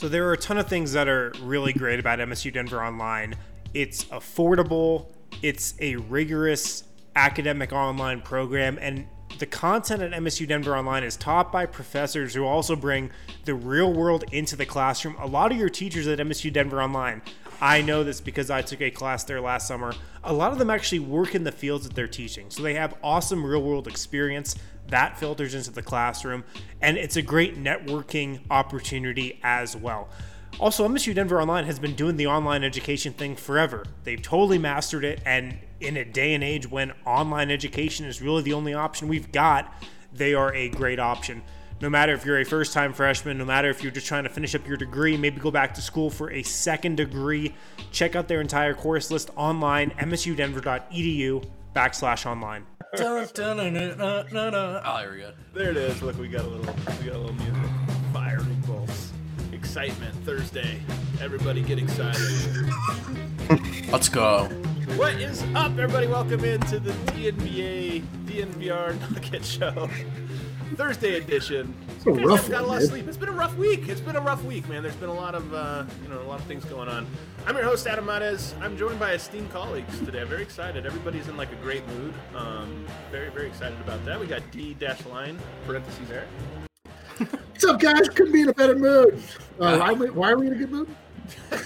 So there are a ton of things that are really great about MSU Denver Online. It's affordable, it's a rigorous academic online program, and the content at MSU Denver Online is taught by professors who also bring the real world into the classroom. A lot of your teachers at MSU Denver Online, I know this because I took a class there last summer. A lot of them actually work in the fields that they're teaching. So they have awesome real world experience that filters into the classroom, and it's a great networking opportunity as well. Also, MSU Denver Online has been doing the online education thing forever. They've totally mastered it, and in a day and age when online education is really the only option we've got, they are a great option. No matter if you're a first time freshman, no matter if you're just trying to finish up your degree, maybe go back to school for a second degree, check out their entire course list online, msudenver.edu backslash online. Dun, dun, dun, dun, dun, dun, dun. Oh, there we go. There it is. Look, we got a little, we got a little music. Fire bolts. Excitement. Thursday. Everybody get excited. Let's go. what is up, everybody? Welcome into the DNVA DNVR Nugget Show. Thursday edition. It's a rough I've got a lot of sleep. It's been a rough week. It's been a rough week, man. There's been a lot of, uh, you know, a lot of things going on. I'm your host, Adam Mares. I'm joined by esteemed colleagues today. I'm very excited. Everybody's in like a great mood. Um, very, very excited about that. We got D dash line parentheses there. What's up, guys? Couldn't be in a better mood. Uh, why, are we- why are we in a good mood? I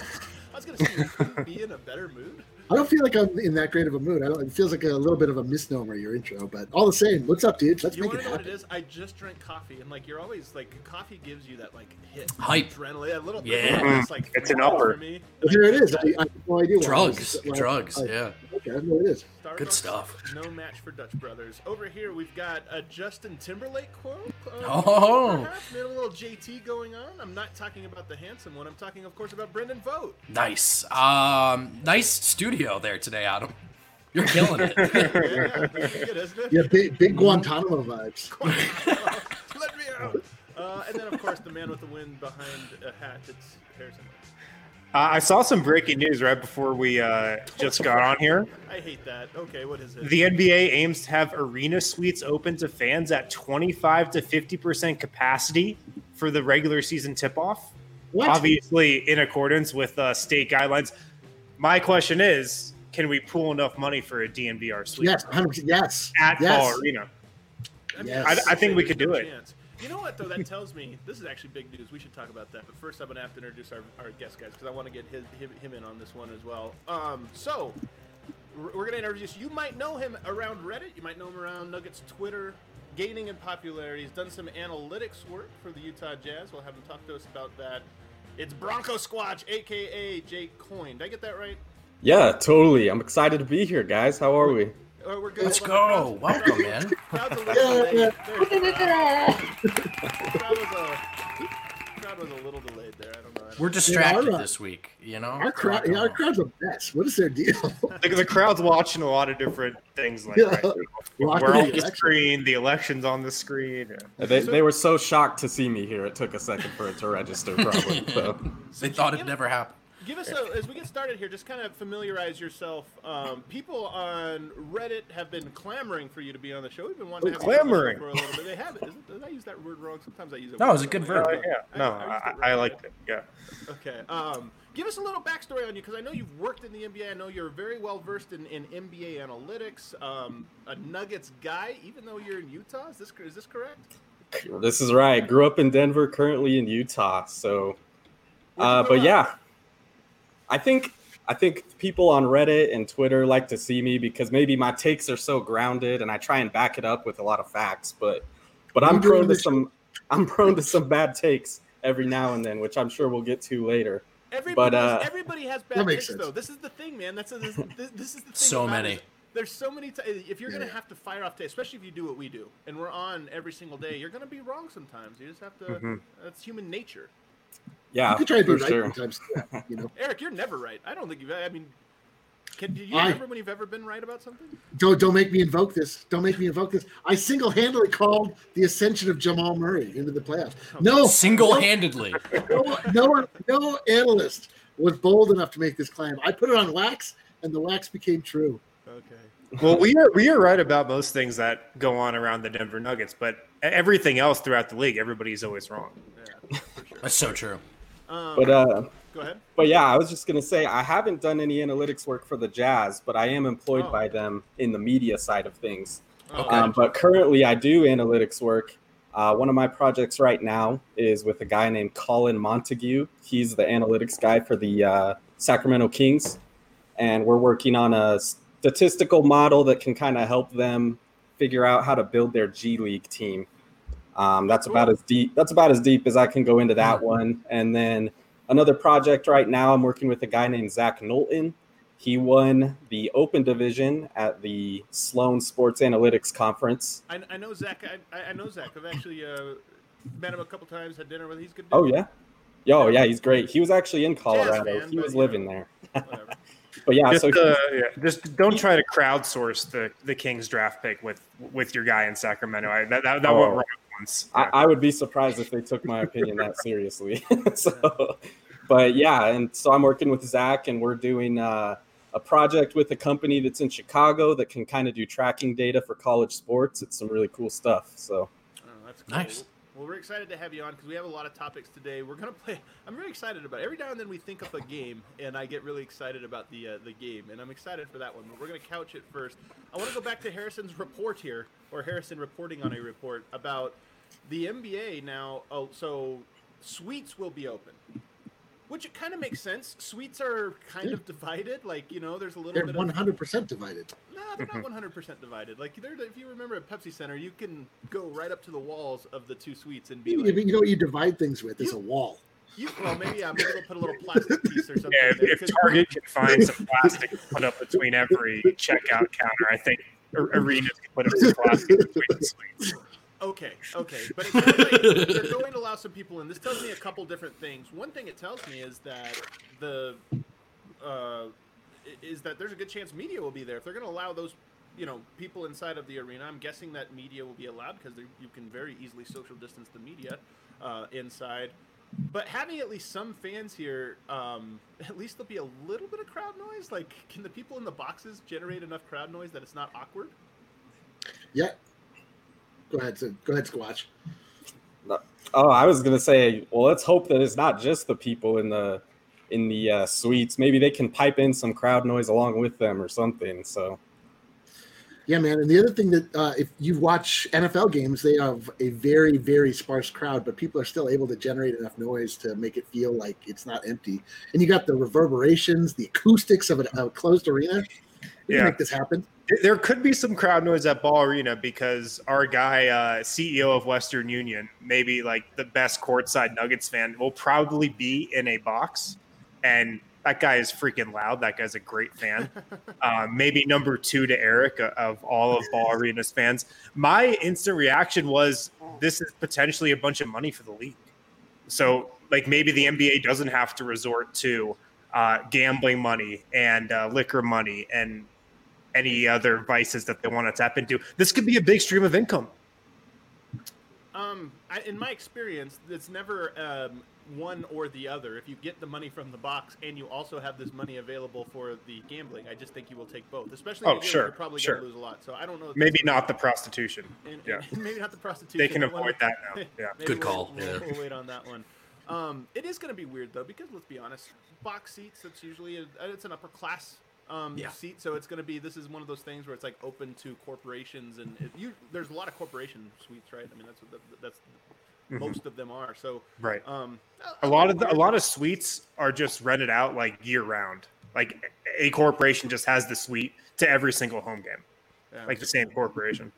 was gonna say, we couldn't be in a better mood. I don't feel like I'm in that great of a mood. I don't, it feels like a little bit of a misnomer, your intro, but all the same. What's up, dude? Let's You make it to know what it happen. I just drank coffee, and like you're always like, coffee gives you that like hit, Hype. adrenaline, a little. Yeah. it's like It's an upper. For me. Well, here it is. I, I have no idea. why. Drugs. It's like, Drugs. I- Yeah. Okay, I know it is. Starbucks, Good stuff. No match for Dutch Brothers. Over here, we've got a Justin Timberlake quote. Uh, Oh. perhaps. We have a little JT going on. I'm not talking about the handsome one. I'm talking, of course, about Brendan Vogt. Nice. Um, nice studio there today, Adam. You're killing it. Yeah, yeah, pretty good, isn't it? Yeah, big, big Guantanamo vibes. Let me out. Uh, and then, of course, the man with the wind behind a hat. It's Harrison. Uh, I saw some breaking news right before we uh, just got on here. I hate that. Okay, what is it? The NBA aims to have arena suites open to fans at 25 to 50% capacity for the regular season tip off. What? Obviously, in accordance with uh, state guidelines. My question is can we pool enough money for a DNVR suite Yes, 100%. Yes. at yes. Ball Arena? I, mean, Yes. I- I think we could do no it. Chance. You know what, though? That tells me this is actually big news. We should talk about that. But first, I'm going to have to introduce our, our guest, guys, because I want to get his, him, him in on this one as well. Um, so, we're going to introduce you. might know him around Reddit. You might know him around Nuggets Twitter. Gaining in popularity. He's done some analytics work for the Utah Jazz. We'll have him talk to us about that. It's Bronco Squatch, a.k.a. Jake Coin. Did I get that right? Yeah, totally. I'm excited to be here, guys. How are we? Uh, we're good. Let's Hold on. go. Welcome, man. Crowd's a little delayed. There's- was a crowd was a little delayed there. I don't know. We're distracted alright. this week, you know? Our crowd, yeah, our crowd's a mess. What is their deal? The, the crowd's watching a lot of different things like Yeah. right We're the on the election. screen, the election's on the screen. They, they were so shocked to see me here. It took a second for it to register, probably. So. They thought it never happened. Give us a as we get started here. Just kind of familiarize yourself. Um, people on Reddit have been clamoring for you to be on the show. We've been wanting to have you on the show for a little bit. They have it. Isn't, did I use that word wrong? Sometimes I use it. No, it was a wrong. good verb. Oh, yeah, no, I- I I, it I liked it. Yeah. Okay. Um, give us a little backstory on you because I know you've worked in the NBA. I know you're very well versed in, in NBA analytics. Um, a Nuggets guy, even though you're in Utah. Is this is this correct? This is right. Grew up in Denver, currently in Utah. So Uh, but yeah, I think I think people on Reddit and Twitter like to see me because maybe my takes are so grounded and I try and back it up with a lot of facts. But but I'm prone to some I'm prone to some bad takes every now and then, which I'm sure we'll get to later. Everybody, But, uh, everybody has bad takes, sense. though. This is the thing, man. That's a, this, this, this is the thing. So many. it. There's so many. T- if you're gonna have to fire off takes, especially if you do what we do, and we're on every single day, you're gonna be wrong sometimes. You just have to. Mhm. That's human nature. Yeah, You could try to be for right sure. sometimes. too, You know, Eric, you're never right. I don't think you've. I mean, can do you I- remember when you've ever been right about something? don't don't make me invoke this. Don't make me invoke this. I single-handedly called the ascension of Jamal Murray into the playoffs. Oh. No, Single-handedly. no, no, no analyst was bold enough to make this claim. I put it on wax, and the wax became true. Okay. Well, we are we are right about most things that go on around the Denver Nuggets, but everything else throughout the league, everybody's always wrong. Yeah. Sure. That's so true. Um, But uh, go ahead. But yeah, I was just gonna say I haven't done any analytics work for the Jazz, but I am employed Oh. by them in the media side of things. Oh, Um, but currently, I do analytics work. Uh, one of my projects right now is with a guy named Colin Montague. He's the analytics guy for the uh, Sacramento Kings, and we're working on a statistical model that can kind of help them figure out how to build their G League team. Um, that's about as deep. That's about as deep as I can go into that one. And then another project right now, I'm working with a guy named Zach Knowlton. He won the Open Division at the Sloan Sports Analytics Conference. I, I know Zach. I, I- I know Zach. I've actually uh, met him a couple times. Had dinner with. him. He's a good. Oh yeah, yo yeah, he's great. He was actually in Colorado. fan, he was you living know. there. Whatever. But yeah, just, so uh, yeah, just don't try to crowdsource the the Kings draft pick with with your guy in Sacramento. I, that that, that Oh. went wrong once. I, I would be surprised if they took my opinion that seriously. so, but yeah, and so I'm working with Zach, and we're doing uh, a project with a company that's in Chicago that can kind of do tracking data for college sports. It's some really cool stuff. So Oh, that's cool. Nice. Well, we're excited to have you on because we have a lot of topics today. We're gonna play. I'm very excited about. It. Every now and then we think up a game, and I get really excited about the uh, the game, and I'm excited for that one. But we're gonna couch it first. I want to go back to Harrison's report here, or Harrison reporting on a report about the NBA now. Oh, so suites will be open. Which it kind of makes sense. Suites are kind of divided. Like you know, there's a little They're bit one of hundred percent divided. no, they're not 100% divided. Like, they're, if you remember at Pepsi Center, you can go right up to the walls of the two suites and be You, like, you know what you divide things with is a wall. you, well, maybe, yeah, maybe they'll put a little plastic piece or something. Yeah, there, if, if 'cause- Target can find some plastic to put up between every checkout counter, I think ar- arenas can put up some plastic between the suites. Okay, okay, but like they're going to allow some people in. This tells me a couple different things. One thing it tells me is that the uh, is that there's a good chance media will be there if they're going to allow those you know people inside of the arena. I'm guessing that media will be allowed because you can very easily social distance the media uh, inside. But having at least some fans here, um, at least there'll be a little bit of crowd noise. Like, can the people in the boxes generate enough crowd noise that it's not awkward? Yeah. Go ahead, go ahead, Squatch. Oh, I was gonna say, well, let's hope that it's not just the people in the in the uh, suites. Maybe they can pipe in some crowd noise along with them or something. So Yeah, man. And the other thing that uh, if you watch NFL games, they have a very, very sparse crowd, but people are still able to generate enough noise to make it feel like it's not empty. And you got the reverberations, the acoustics of a, a closed arena. We Yeah. can make this happen. There could be some crowd noise at Ball Arena because our guy, uh, CEO of Western Union, maybe like the best courtside Nuggets fan, will probably be in a box, and that guy is freaking loud. That guy's a great fan. uh, maybe number two to Eric uh, of all of Ball Arena's fans. My instant reaction was, this is potentially a bunch of money for the league. So, like, maybe the NBA doesn't have to resort to uh, gambling money and uh, liquor money and any other vices that they want to tap into. This could be a big stream of income. Um, I, in my experience, it's never um, one or the other. If you get the money from the box and you also have this money available for the gambling, I just think you will take both. Especially, Oh, in a year sure, you're probably sure. going to lose a lot. So I don't know. Maybe that's- not the prostitution. and- Yeah. and maybe not the prostitution. They can but avoid that now. Yeah. Maybe Good we'll- call, We'll, yeah. we'll wait on that one. Um, it is going to be weird though because let's be honest, box seats. That's usually a, it's an upper class um, Yeah. seat, so it's going to be. This is one of those things where it's like open to corporations, and it, you, there's a lot of corporation suites, right? I mean, that's what that, that's most of them are. So Right. um, a lot of the, a lot of suites are just rented out like year round. Like a corporation just has the suite to every single home game, yeah. like the same corporation.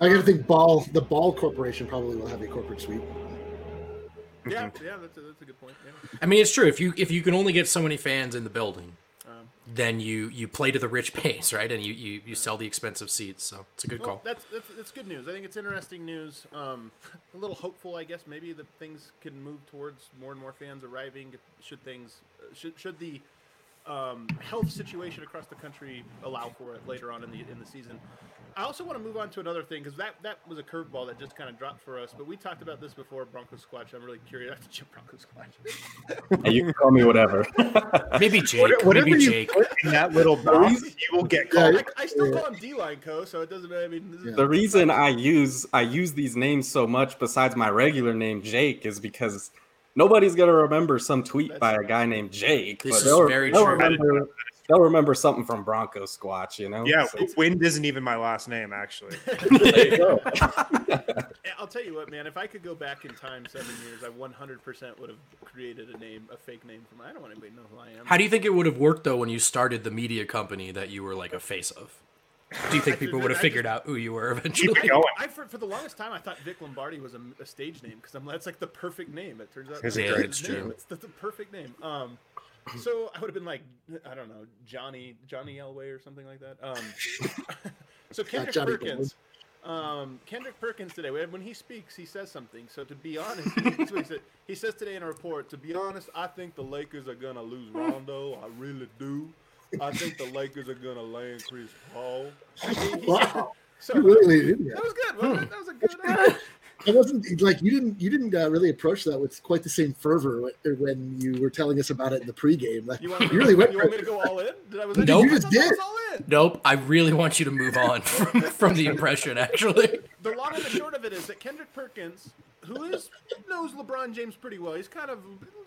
I got to think Ball, the Ball Corporation probably will have a corporate suite. yeah, yeah, that's a, that's a good point. Yeah. I mean, it's true. If you if you can only get so many fans in the building, then you you play to the rich base, right? And you you, you sell the expensive seats. So it's a good Well, call. that's, that's that's good news. I think it's interesting news. Um, a little hopeful, I guess. Maybe that things can move towards more and more fans arriving. Should things uh, should should the um, health situation across the country allow for it later on in the in the season. I also want to move on to another thing because that that was a curveball that just kind of dropped for us. But we talked about this before, Bronco Squatch. I'm really curious. Broncos Squatch. Hey, you can call me whatever. Maybe Jake. Whatever maybe you Jake. put in that little box, you will get Yeah. I, I still call him D-line Co, so it doesn't. I mean, this is- the reason I use I use these names so much besides my regular name Jake is because nobody's gonna remember some tweet by a guy named Jake. This but is very true. Remember, they'll remember something from Bronco Squatch, you know? Yeah, So- Wind isn't even my last name, actually. there you go. I'll tell you what, man. If I could go back in time seven years, I 100% would have created a name, a fake name for my. I don't want anybody to know who I am. How do you think it would have worked though when you started the media company that you were like a face of? Do you think people would have figured out who you were eventually? Keep going. I for, for the longest time I thought Vic Lombardi was a, a stage name because I'm that's like the perfect name. It turns out Is that's it? his Yeah, it's name. true. It's the, the perfect name. Um, so I would have been like I don't know Johnny Johnny Elway or something like that. Um, so Kendrick Perkins. Um, Kendrick Perkins today, when he speaks, he says something. So to be honest, he, said. he says today in a report. To be honest, I think the Lakers are gonna lose Rondo. I really do. I think the Lakers are gonna land Chris Paul. Wow. So really that was good. it? That was a good. It wasn't like you didn't you didn't uh, really approach that with quite the same fervor when, when you were telling us about it in the pregame. Like, You you, want, me, really went you for want me it. to go all in? Did I was Nope. I You just thought I was did. all in. Nope. I really want you to move on from, from the impression. Actually, The long and the short of it is that Kendrick Perkins, who is knows LeBron James pretty well, he's kind of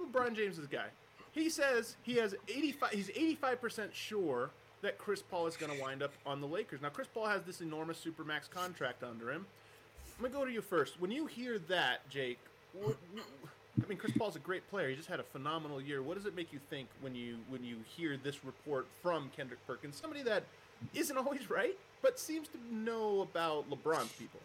LeBron James's guy. He says he has 85. He's 85 percent sure that Chris Paul is going to wind up on the Lakers. Now, Chris Paul has this enormous supermax contract under him. I'm gonna go to you first. When you hear that, Jake, wh- wh- I mean, Chris Paul's a great player. He just had a phenomenal year. What does it make you think when you when you hear this report from Kendrick Perkins, somebody that isn't always right, but seems to know about LeBron's people?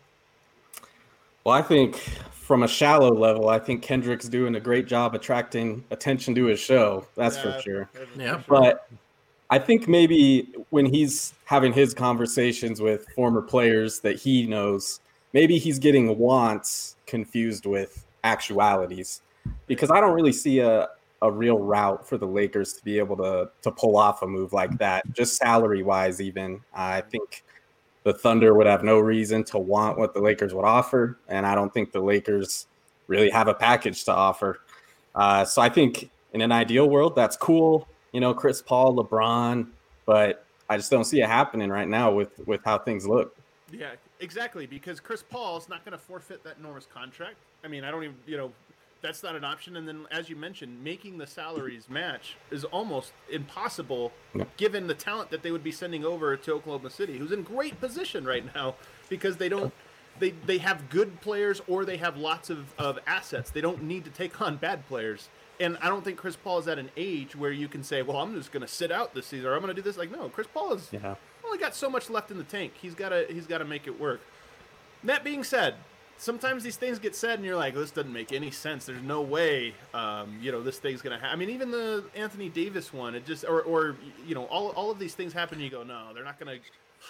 Well, I think from a shallow level, I think Kendrick's doing a great job attracting attention to his show. That's Yeah, for sure. Yeah. But I think maybe when he's having his conversations with former players that he knows, maybe he's getting wants confused with actualities. Because I don't really see a, a real route for the Lakers to be able to to pull off a move like that, just salary wise, even. I think the Thunder would have no reason to want what the Lakers would offer. And I don't think the Lakers really have a package to offer. Uh, so I think in an ideal world, that's cool. You know, Chris Paul, LeBron, but I just don't see it happening right now with with how things look. Yeah, exactly. Because Chris Paul's not going to forfeit that enormous contract. I mean, I don't even, you know, that's not an option. And then, as you mentioned, making the salaries match is almost impossible given the talent that they would be sending over to Oklahoma City, who's in great position right now because they don't. They, they have good players or they have lots of, of assets. They don't need to take on bad players. And I don't think Chris Paul is at an age where you can say, well, I'm just going to sit out this season or I'm going to do this. Like, no, Chris Paul is Yeah. Only got so much left in the tank. He's got to he's got to make it work. That being said, sometimes these things get said and you're like, this doesn't make any sense. There's no way, um, you know, this thing's gonna happen. I mean, even the Anthony Davis one, it just or or you know, all all of these things happen. And you go, no, they're not gonna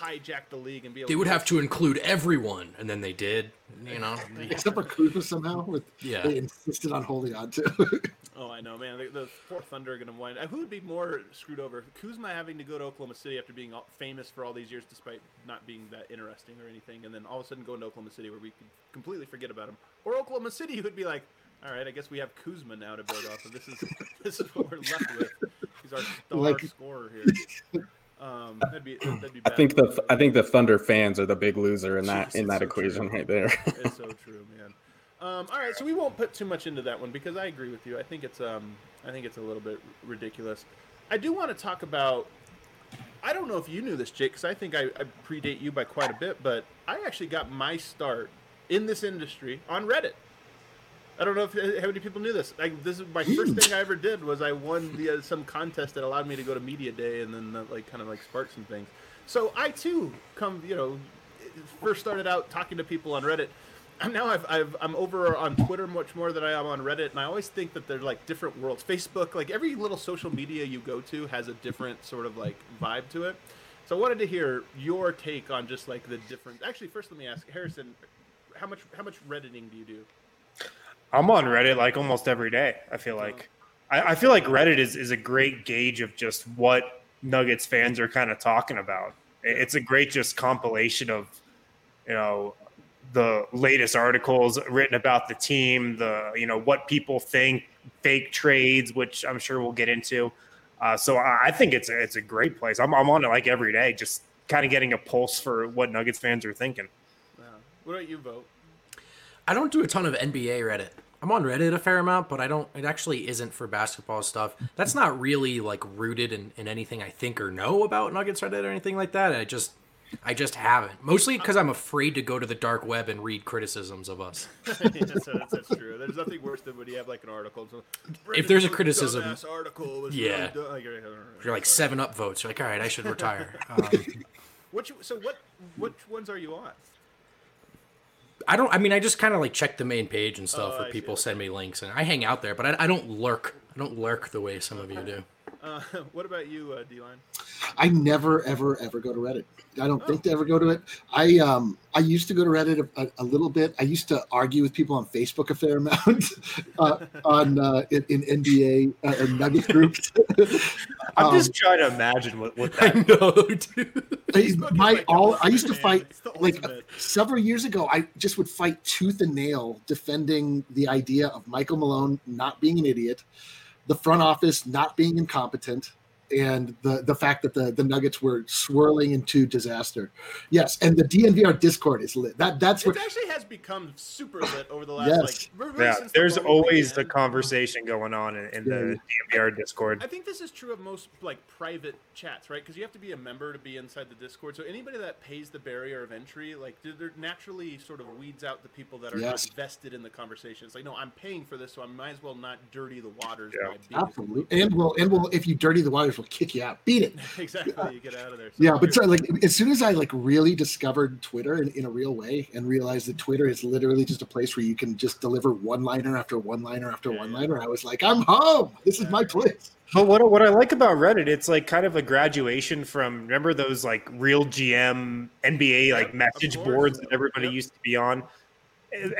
hijack the league and be able. they to would have to include everyone, and then they did. You know, Except for Kuzma somehow, with Yeah. they insisted on holding on to. Oh, I know, man. The, the poor Thunder are going to wind. Uh, who would be more screwed over? Kuzma having to go to Oklahoma City after being famous for all these years, despite not being that interesting or anything, and then all of a sudden going to Oklahoma City where we could completely forget about him, or Oklahoma City who would be like, all right, I guess we have Kuzma now to build off of. This is this is what we're left with. He's our star Like- scorer here. Um, that'd be that'd be. I think the I think the Thunder fans are the big loser in that Jeez, in that so equation true. right there. it's so true, man. Um, all right, so we won't put too much into that one because I agree with you. I think it's um, I think it's a little bit ridiculous. I do want to talk about. I don't know if you knew this, Jake, because I think I, I predate you by quite a bit, but I actually got my start in this industry on Reddit. I don't know if how many people knew this. Like, this is my first thing I ever did was I won the uh, some contest that allowed me to go to media day and then uh, like kind of like spark some things. So I too come, you know, first started out talking to people on Reddit. And now I've, I've I'm over on Twitter much more than I am on Reddit, and I always think that they're like different worlds. Facebook, like every little social media you go to, has a different sort of like vibe to it. So I wanted to hear your take on just like the different. Actually, first let me ask Harrison, how much how much redditing do you do? I'm on Reddit like almost every day. I feel like I, I feel like Reddit is is a great gauge of just what Nuggets fans are kind of talking about. It's a great just compilation of you know the latest articles written about the team, the you know what people think, fake trades, which I'm sure we'll get into. Uh, so I, I think it's a, it's a great place. I'm, I'm on it like every day, just kind of getting a pulse for what Nuggets fans are thinking. Yeah. What about you, vote? I don't do a ton of NBA Reddit. I'm on Reddit a fair amount, but I don't. It actually isn't for basketball stuff. That's not really like rooted in, in anything I think or know about Nuggets Reddit or anything like that. I just I just haven't. Mostly because I'm afraid to go to the dark web and read criticisms of us. yes, that's, that's true. There's nothing worse than when you have like an article. So, If there's a criticism- article Yeah. really like, you're like, "All right, You're like sorry." seven up votes. You're like, all right, I should retire. Um, Which so what which ones are you on? I don't. I mean, I just kind of like check the main page and stuff Oh, where see, people okay. send me links, and I hang out there. But I, I don't lurk. I don't lurk the way some of you do. Uh, what about you, uh, D-line? I never, ever, ever go to Reddit. I don't think to ever go to it. I um I used to go to Reddit a, a little bit. I used to argue with people on Facebook a fair amount uh, on uh, in, in NBA uh, Nuggets groups. I'm Um, just trying to imagine what, what I that. know, dude. I- my all I used to fight like several years ago. I just would fight tooth and nail defending the idea of Michael Malone not being an idiot, the front office not being incompetent, and the the fact that the the Nuggets were swirling into disaster. Yes, and the DNVR Discord is lit. That that's It what actually has become super lit over the last Yes. like. really Yeah, since the there's always the conversation going on in, in the DNVR Discord. I think this is true of most like private chats, right? Because you have to be a member to be inside the Discord. So anybody that pays the barrier of entry, like they're- they're naturally sort of weeds out the people that are Yes. not vested in the conversation. It's like, no, I'm paying for this, so I might as well not dirty the waters Yeah. by being absolutely and will and will if you dirty the waters, will kick you out. Beat it. exactly. You get out of there. So Yeah, but so, like as soon as I like really discovered Twitter in, in a real way and realized that Twitter is literally just a place where you can just deliver one liner after one liner after Yeah, one yeah. liner, I was like, I'm home. This is my place. But what what I like about Reddit, it's like kind of a graduation from remember those like RealGM NBA like Yep, message course. boards that everybody Yep. used to be on.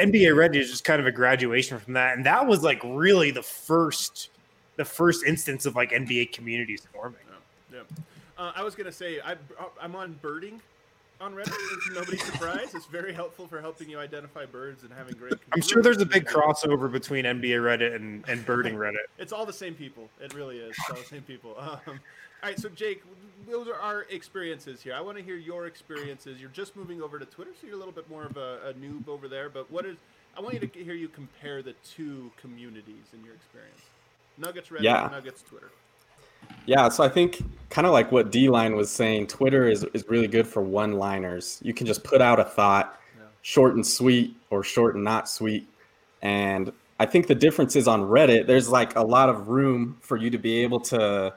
NBA Reddit is just kind of a graduation from that, and that was like really the first the first instance of like NBA communities forming. Yeah. Uh, I was gonna say I, I'm on birding on Reddit. It's nobody's surprise. It's very helpful for helping you identify birds and having great. I'm sure there's a big crossover between NBA Reddit and, and birding Reddit. It's all the same people. It really is. It's all the same people. Um, all right, so Jake, those are our experiences here. I want to hear your experiences. You're just moving over to Twitter, so you're a little bit more of a, a noob over there. But what is? I want you to hear you compare the two communities in your experience. Nuggets Reddit, Yeah. Nuggets Twitter. Yeah, so I think kind of like what D Line was saying, Twitter is, is really good for one liners. You can just put out a thought, Yeah. short and sweet or short and not sweet. And I think the difference is on Reddit, there's like a lot of room for you to be able to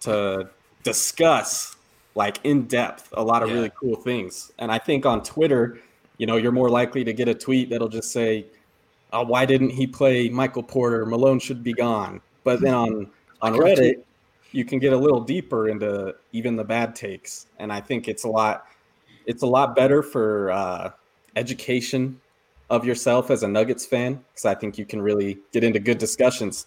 to discuss like in depth a lot of Yeah. really cool things. And I think on Twitter, you know, you're more likely to get a tweet that'll just say, oh, why didn't he play Michael Porter? Malone should be gone. But then on on Reddit, you can get a little deeper into even the bad takes, and I think it's a lot it's a lot better for uh, education of yourself as a Nuggets fan because I think you can really get into good discussions.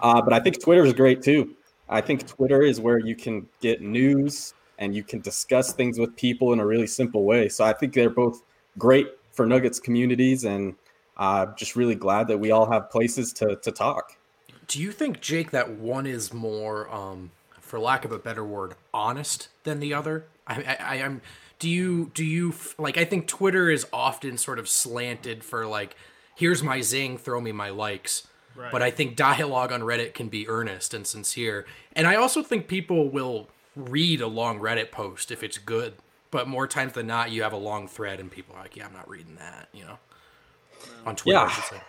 Uh, but I think Twitter is great too. I think Twitter is where you can get news and you can discuss things with people in a really simple way. So I think they're both great for Nuggets communities, and uh, just really glad that we all have places to to talk. Do you think, Jake, that one is more, um, for lack of a better word, honest than the other? I, I, I am. Do you do you like? I think Twitter is often sort of slanted for like, here's my zing, throw me my likes. Right. But I think dialogue on Reddit can be earnest and sincere, and I also think people will read a long Reddit post if it's good. But more times than not, you have a long thread, and people are like, "Yeah, I'm not reading that," you know. On Twitter, I Yeah. should say.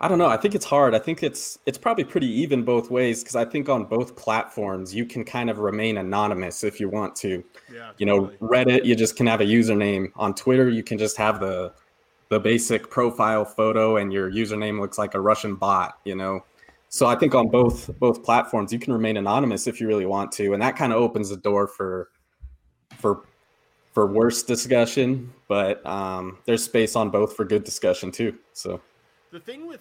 I don't know. I think it's hard. I think it's it's probably pretty even both ways because I think on both platforms you can kind of remain anonymous if you want to. Yeah. You know, Reddit you just can have a username. On Twitter you can just have the the basic profile photo and your username looks like a Russian bot, you know. So I think on both both platforms you can remain anonymous if you really want to and that kind of opens the door for for for worse discussion, but um, there's space on both for good discussion too. So the thing with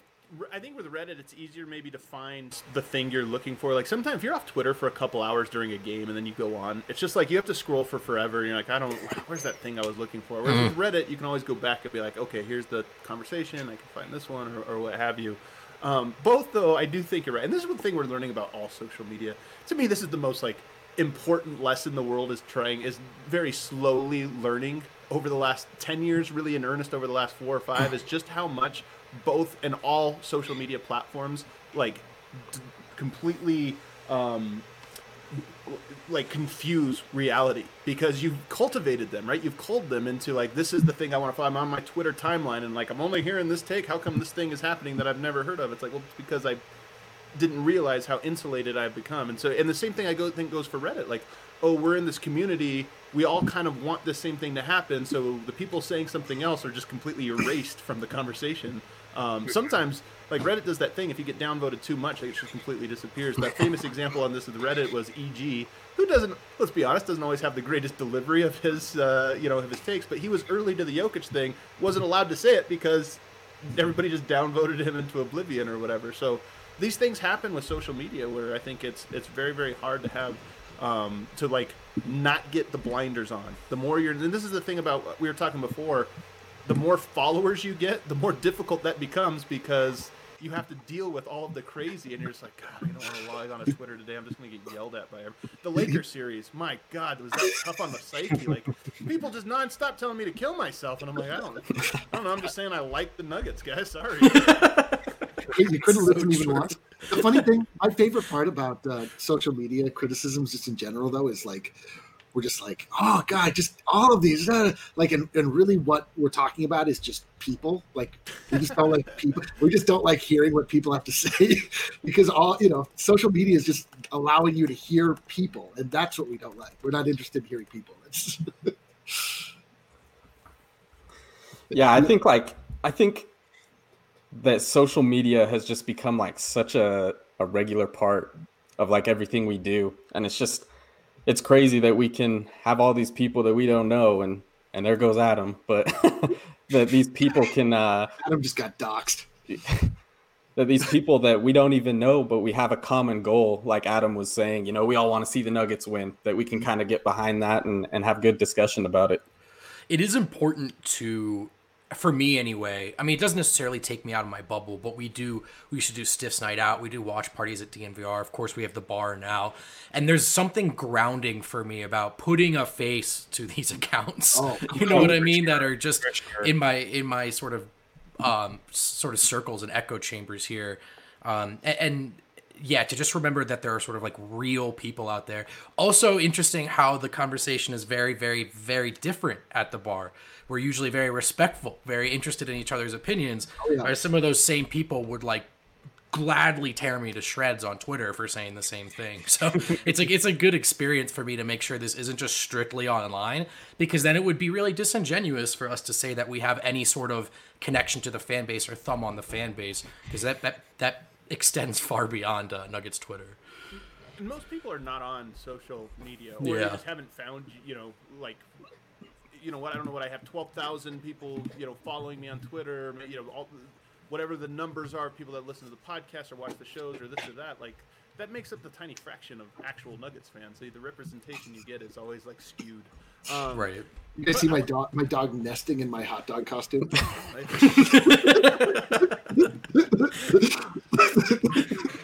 I think with Reddit, it's easier maybe to find the thing you're looking for. Like sometimes if you're off Twitter for a couple hours during a game and then you go on, it's just like you have to scroll for forever. And you're like, I don't, where's that thing I was looking for? Whereas Mm-hmm. with Reddit, you can always go back and be like, okay, here's the conversation. I can find this one or, or what have you. Um, both though, I do think you're right. And this is one thing we're learning about all social media. To me, this is the most like important lesson the world is trying is very slowly learning over the last 10 years really in earnest over the last four or five is just how much both and all social media platforms like d- completely um, like confuse reality. Because you've cultivated them right? You've culled them into like this is the thing i want to follow i'm on my twitter timeline and like i'm only hearing this take. How come this thing is happening that i've never heard of? It's like well it's because i didn't realize how insulated I've become. And so, and the same thing I go think goes for Reddit. Like, oh, we're in this community. We all kind of want the same thing to happen. So the people saying something else are just completely erased from the conversation. Um, sometimes, like Reddit does that thing. If you get downvoted too much, it just completely disappears. That famous example on this with Reddit was EG, who doesn't, let's be honest, doesn't always have the greatest delivery of his, uh, you know, of his takes. But he was early to the Jokic thing, wasn't allowed to say it because everybody just downvoted him into oblivion or whatever. So these things happen with social media where I think it's it's very very hard to have um, to like not get the blinders on. The more you're, and this is the thing about what we were talking before. The more followers you get, the more difficult that becomes because you have to deal with all of the crazy, and you're just like, God, I don't want to log on to Twitter today. I'm just gonna get yelled at by everyone. The Lakers series, my God, was that tough on the psyche? Like people just nonstop telling me to kill myself, and I'm like, I don't, I don't know. I'm just saying I like the Nuggets, guys. Sorry. you couldn't listen even once. The funny thing, my favorite part about uh, social media criticisms, just in general, though, is like we're just like, oh god, just all of these, uh, like, and, and really, what we're talking about is just people. Like, we just don't like people. We just don't like hearing what people have to say because all you know, social media is just allowing you to hear people, and that's what we don't like. We're not interested in hearing people. It's yeah i think like i think that social media has just become like such a, a regular part of like everything we do. And it's just it's crazy that we can have all these people that we don't know and and there goes adam. But that these people can uh Adam just got doxxed. that these people that we don't even know but we have a common goal like adam was saying you know we all want to see the nuggets win that we can kind of get behind that and, and have good discussion about it. It is important to for me anyway i mean it doesn't necessarily take me out of my bubble but we do we should do stiffs night out. We do watch parties at dnvr of course we have the bar now. And there's something grounding for me about putting a face to these accounts. Oh, you know what i mean? That are just in my in my sort of um sort of circles and echo chambers here. Um and, and yeah, to just remember that there are sort of like real people out there. Also, interesting how the conversation is very, very, very different at the bar. We're usually very respectful, very interested in each other's opinions. yeah. Some of those same people would like gladly tear me to shreds on Twitter for saying the same thing. So it's like it's a good experience for me to make sure this isn't just strictly online because then it would be really disingenuous for us to say that we have any sort of connection to the fan base or thumb on the fan base because that that that extends far beyond uh, Nuggets Twitter. And most people are not on social media, or they just haven't found you know like you know what I don't know what I have twelve thousand people you know following me on Twitter, you know all whatever the numbers are, of people that listen to the podcast or watch the shows or this or that, like that makes up the tiny fraction of actual Nuggets fans. The, the representation you get is always like skewed. Um, Right. You guys see my dog, my dog nesting in my hot dog costume.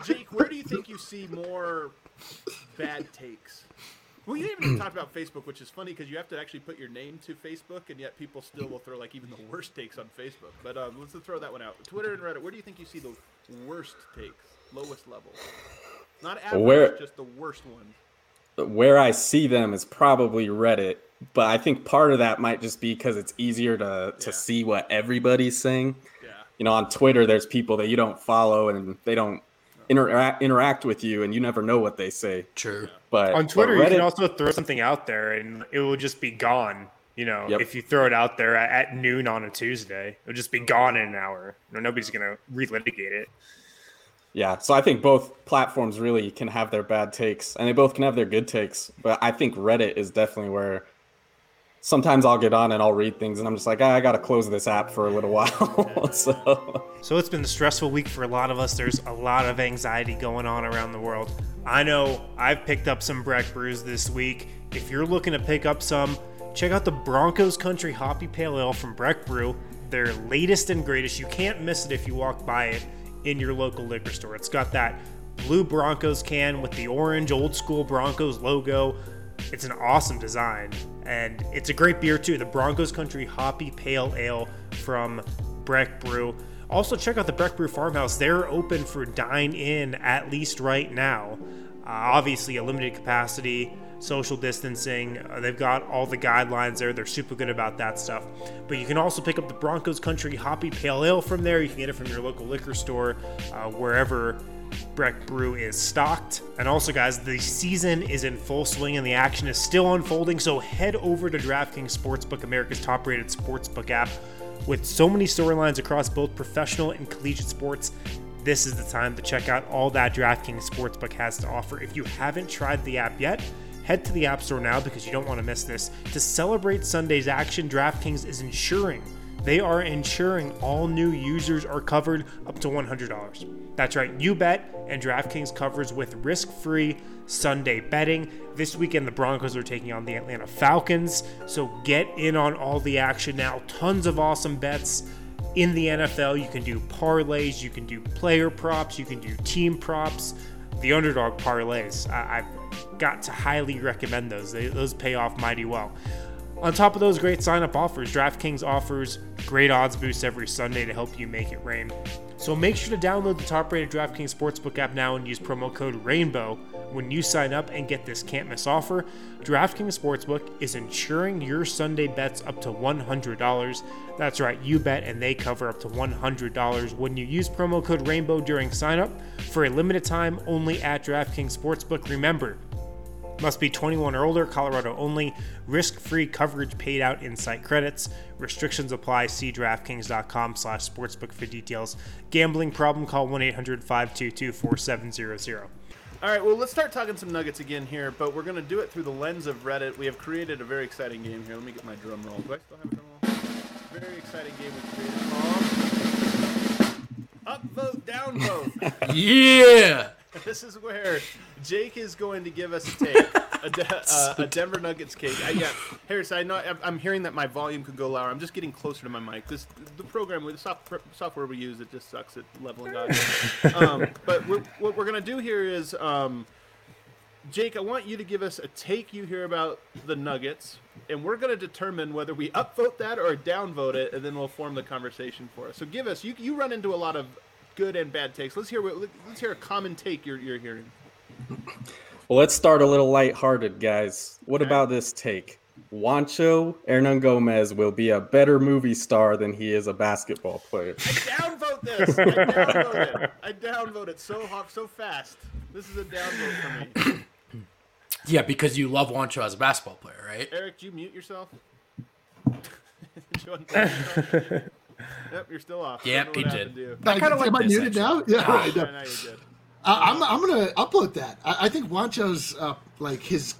Jake, where do you think you see more bad takes? Well, you haven't even talked about Facebook, which is funny because you have to actually put your name to Facebook, and yet people still will throw like even the worst takes on Facebook. But um, let's throw that one out. Twitter and Reddit. Where do you think you see the worst takes, lowest level? Not average, Where- just the worst ones. where I see them is probably Reddit, but I think part of that might just be because it's easier to to Yeah. see what everybody's saying. Yeah. you know, on Twitter, there's people that you don't follow and they don't interact interact with you, and you never know what they say. True. But On Twitter, but you can Reddit- also throw something out there and it will just be gone. You know, Yep. if you throw it out there at, at noon on a Tuesday, it'll just be gone in an hour. You know, nobody's going to relitigate it. Yeah, so I think both platforms really can have their bad takes, and they both can have their good takes. But I think Reddit is definitely where sometimes I'll get on and I'll read things, and I'm just like, ah, I gotta close this app for a little while. so So it's been a stressful week for a lot of us. There's a lot of anxiety going on around the world. I know I've picked up some Breck brews this week. If you're looking to pick up some, check out the Broncos Country Hoppy Pale Ale from Breck Brew. Their latest and greatest. You can't miss it if you walk by it in your local liquor store. It's got that blue Broncos can with the orange old school Broncos logo. It's an awesome design and it's a great beer too. The Broncos Country Hoppy Pale Ale from Breck Brew. Also, check out the Breck Brew Farmhouse. They're open for dine in at least right now. Uh, obviously, a limited capacity, social distancing. Uh, they've got all the guidelines there. They're super good about that stuff. But you can also pick up the Broncos Country Hoppy Pale Ale from there. You can get it from your local liquor store, uh, wherever Breck Brew is stocked. And also, guys, the season is in full swing and the action is still unfolding. So head over to DraftKings Sportsbook, America's top rated sportsbook app. With so many storylines across both professional and collegiate sports, this is the time to check out all that DraftKings Sportsbook has to offer. If you haven't tried the app yet, head to the App Store now because you don't want to miss this. To celebrate Sunday's action, DraftKings is ensuring they are ensuring all new users are covered up to $100. That's right, you bet, and DraftKings covers with risk free Sunday betting. This weekend, the Broncos are taking on the Atlanta Falcons, so get in on all the action now. Tons of awesome bets in the NFL. You can do parlays, you can do player props, you can do team props, the underdog parlays. I, I've got to highly recommend those, they, those pay off mighty well. On top of those great sign up offers, DraftKings offers great odds boosts every Sunday to help you make it rain. So make sure to download the top rated DraftKings Sportsbook app now and use promo code RAINBOW when you sign up and get this can't miss offer. DraftKings Sportsbook is insuring your Sunday bets up to $100. That's right, you bet and they cover up to $100 when you use promo code RAINBOW during sign up for a limited time only at DraftKings Sportsbook. Remember, must be 21 or older, Colorado only. Risk free coverage paid out in site credits. Restrictions apply. See DraftKings.com slash sportsbook for details. Gambling problem, call 1 800 522 4700. All right, well, let's start talking some Nuggets again here, but we're going to do it through the lens of Reddit. We have created a very exciting game here. Let me get my drum roll. Do I still have a drum roll? Very exciting game we created called Upvote, Downvote. Yeah. this is where Jake is going to give us a take, a, de- uh, a Denver Nuggets cake. I, yeah, Harris, I know I'm- hearing that my volume could go louder. I'm just getting closer to my mic. This the program, the soft, software we use, it just sucks at leveling audio. um, but we're, what we're gonna do here is, um, Jake, I want you to give us a take you hear about the Nuggets, and we're gonna determine whether we upvote that or downvote it, and then we'll form the conversation for us. So give us you you run into a lot of good and bad takes. Let's hear what- let's hear a common take you're you're hearing. Well, let's start a little lighthearted, guys. What about this take? Juancho Hernangomez will be a better movie star than he is a basketball player. I downvote this. I downvote it. I downvote it so hot, so fast. This is a downvote for me. Yeah, because you love Juancho as a basketball player, right? Eric, do you mute yourself? yep, you're still off. Yep, he did. happened you. I kinda like Am I muted now? actually. Yeah, all right. Yeah, no. now you're good. Uh, I'm, I'm gonna upload that. I, I think Juancho's uh, like his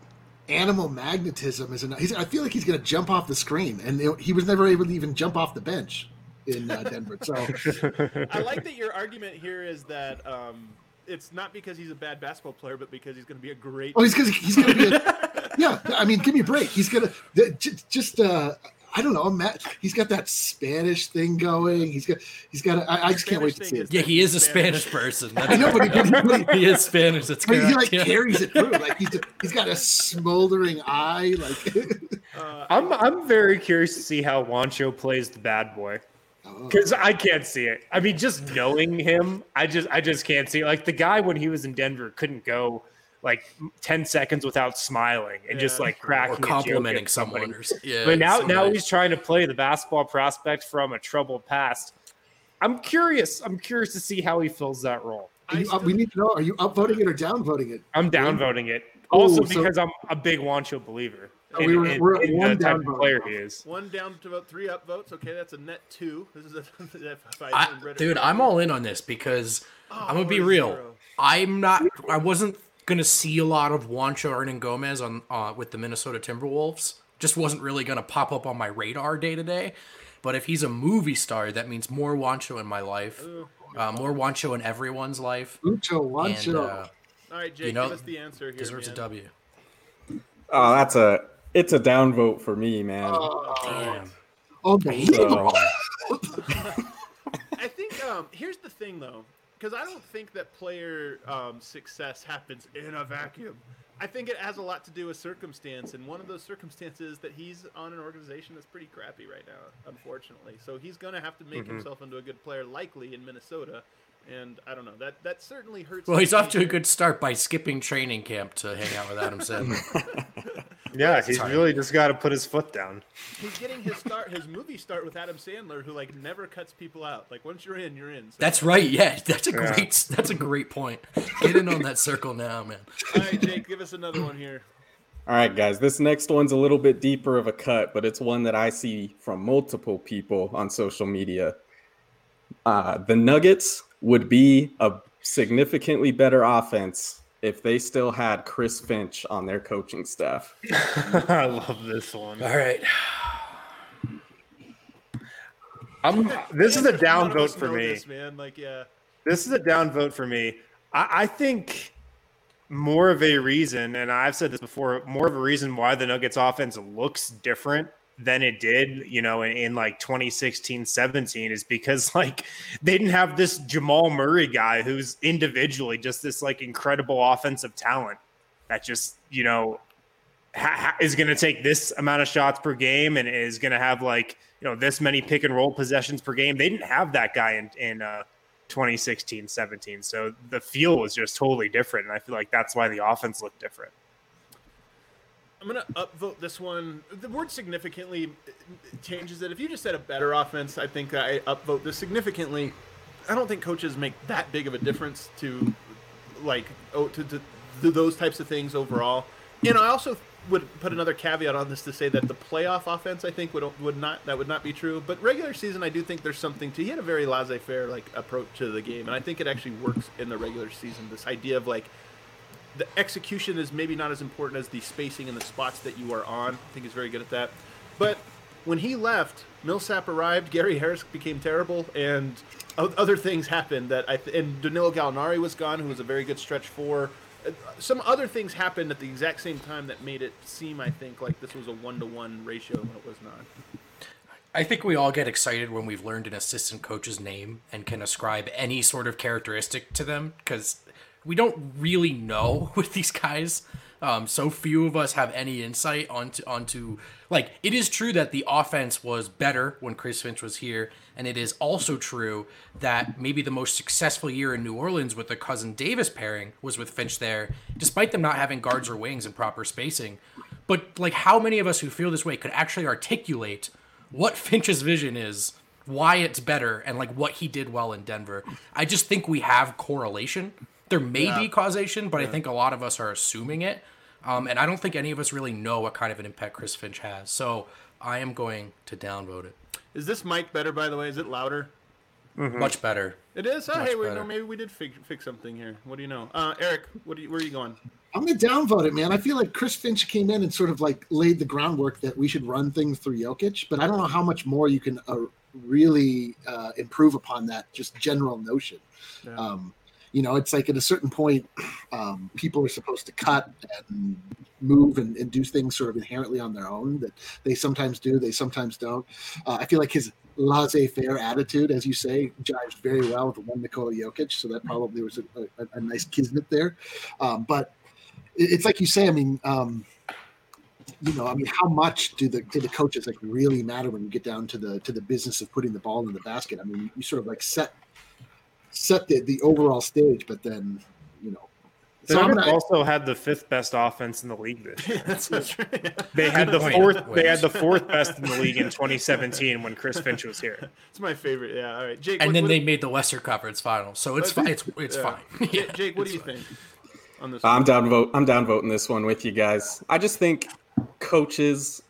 animal magnetism is. An, he's, I feel like he's gonna jump off the screen, and you know, he was never able to even jump off the bench in uh, Denver. So I like that your argument here is that um, it's not because he's a bad basketball player, but because he's going to be a great. Oh, he's gonna he's gonna be. A, yeah, I mean, give me a break. He's gonna the- just. uh I don't know. Matt, he's got that Spanish thing going. He's got. He's got. A, I, I just can't wait to see it. Yeah, he is a Spanish person. I know, but he, but he, he- he is Spanish. That's but he like yeah. carries it through. Like he's he's got a smoldering eye. Like I'm I'm very curious to see how Juancho plays the bad boy. Oh. Because I can't see it. I mean, just knowing him, I just I just can't see it. Like the guy when he was in Denver couldn't go like ten seconds without smiling and just like cracking or complimenting someone. Or, s- yeah, but now now somebody. he's trying to play the basketball prospect from a troubled past. I'm curious. I'm curious to see how he fills that role. Are you up- we need to know: Are you upvoting it or downvoting it? I'm downvoting it. Oh, Also so- because I'm a big Juancho believer. Oh, we were- we're in one the type of player he is. One down to vote, three up votes. Okay, that's a net two. This is a if I I, dude. I'm all in on this because oh, I'm gonna be real. zero. I'm not. I wasn't gonna see a lot of Juancho Hernangomez on uh, with the Minnesota Timberwolves. Just wasn't really gonna pop up on my radar day to day. But if he's a movie star, that means more Juancho in my life, uh, more Juancho in everyone's life. Ucho, And, Wancho. uh, All right, Jake, you know, give us the answer here. deserves a man. W. Oh, that's a it's a downvote for me, man. Damn. Unbelievable. So, I think um, here's the thing though, because I don't think that player um, success happens in a vacuum. I think it has a lot to do with circumstance, and one of those circumstances is that he's on an organization that's pretty crappy right now, unfortunately. So he's going to have to make Mhm. himself into a good player, likely in Minnesota. And I don't know that that certainly hurts. Well, he's off to a good start by skipping training camp to hang out with Adam Sandler. Yeah, he's Sorry. really just got to put his foot down. He's getting his start, his movie start with Adam Sandler, who like never cuts people out. Like once you're in, you're in. So- That's right. Yeah, that's a Yeah. great. That's a great point. Get in on that circle now, man. All right, Jake, give us another one here. all right, guys, this next one's a little bit deeper of a cut, but it's one that I see from multiple people on social media. Uh, the Nuggets would be a significantly better offense if they still had Chris Finch on their coaching staff. I love this one. All right. I'm. This is a down vote for me. This, man, like yeah. This is a down vote for me. I, I think more of a reason, and I've said this before, more of a reason why the Nuggets offense looks different than it did, you know, in, in like 2016, 17 is because like they didn't have this Jamal Murray guy who's individually just this like incredible offensive talent that just, you know, ha- ha- is going to take this amount of shots per game and is going to have like, you know, this many pick and roll possessions per game. They didn't have that guy in, in, uh, 2016 17 so the feel was just totally different and i feel like that's why the offense looked different I'm gonna upvote this one. The word significantly uh, changes it. If you just said a better offense, I think I upvote this significantly. I don't think coaches make that big of a difference to like oh to, to, to those types of things overall. And I also would put another caveat on this to say that the playoff offense I think would would not that would not be true. But regular season I do think there's something to he had a very laissez faire like approach to the game, and I think it actually works in the regular season. This idea of like the execution is maybe not as important as the spacing and the spots that you are on. I think he's very good at that. But when he left, Millsap arrived, Gary Harris became terrible, and other things happened that I th- and Danilo Gallinari was gone, who was a very good stretch four. Uh, Some other things happened at the exact same time that made it seem, I think, like this was a one to one ratio when it was not. I think we all get excited when we've learned an assistant coach's name and can ascribe any sort of characteristic to them because we don't really know with these guys. Um, so few of us have any insight onto onto like it is true that the offense was better when Chris Finch was here, and it is also true that maybe the most successful year in New Orleans with the cousin Davis pairing was with Finch there, despite them not having guards or wings and proper spacing. But like, how many of us who feel this way could actually articulate what Finch's vision is, why it's better, and like what he did well in Denver. I just think we have correlation. There may be causation, but I think a lot of us are assuming it. Um, and I don't think any of us really know what kind of an impact Chris Finch has. So I am going to downvote it. Is this mic better, by the way? Is it louder? Much better. It is. Oh, Much hey, we better. know maybe we did fix, fix something here. What do you know, uh, Eric? What do you, where are you going? I'm gonna downvote it, man. I feel like Chris Finch came in and sort of like laid the groundwork that we should run things through Jokic, but I don't know how much more you can uh, really uh, improve upon that just general notion. Yeah. Um, you know, it's like at a certain point, um, people are supposed to cut and move and, and do things sort of inherently on their own that they sometimes do, they sometimes don't. Uh, I feel like his laissez-faire attitude, as you say, jives very well with the one Nikola Jokic, so that probably was a, a, a nice kismet there. Um, but it's like you say. I mean, um, you know, I mean, how much do the do the coaches like really matter when you get down to the to the business of putting the ball in the basket? I mean, you sort of like set set the, the overall stage, but then you know, The So I'm Nuggets gonna- also had the fifth best offense in the league this year. That's so true. They had the fourth. They had the fourth best in the league in 2017 when Chris Finch was here. It's my favorite. Yeah. All right, Jake. And what- then what- they made the Western Conference Finals, so it's oh, fine. It's it's yeah. fine. Ja- Jake, what do you think on this? I'm one? down vote. I'm down voting this one with you guys. I just think coaches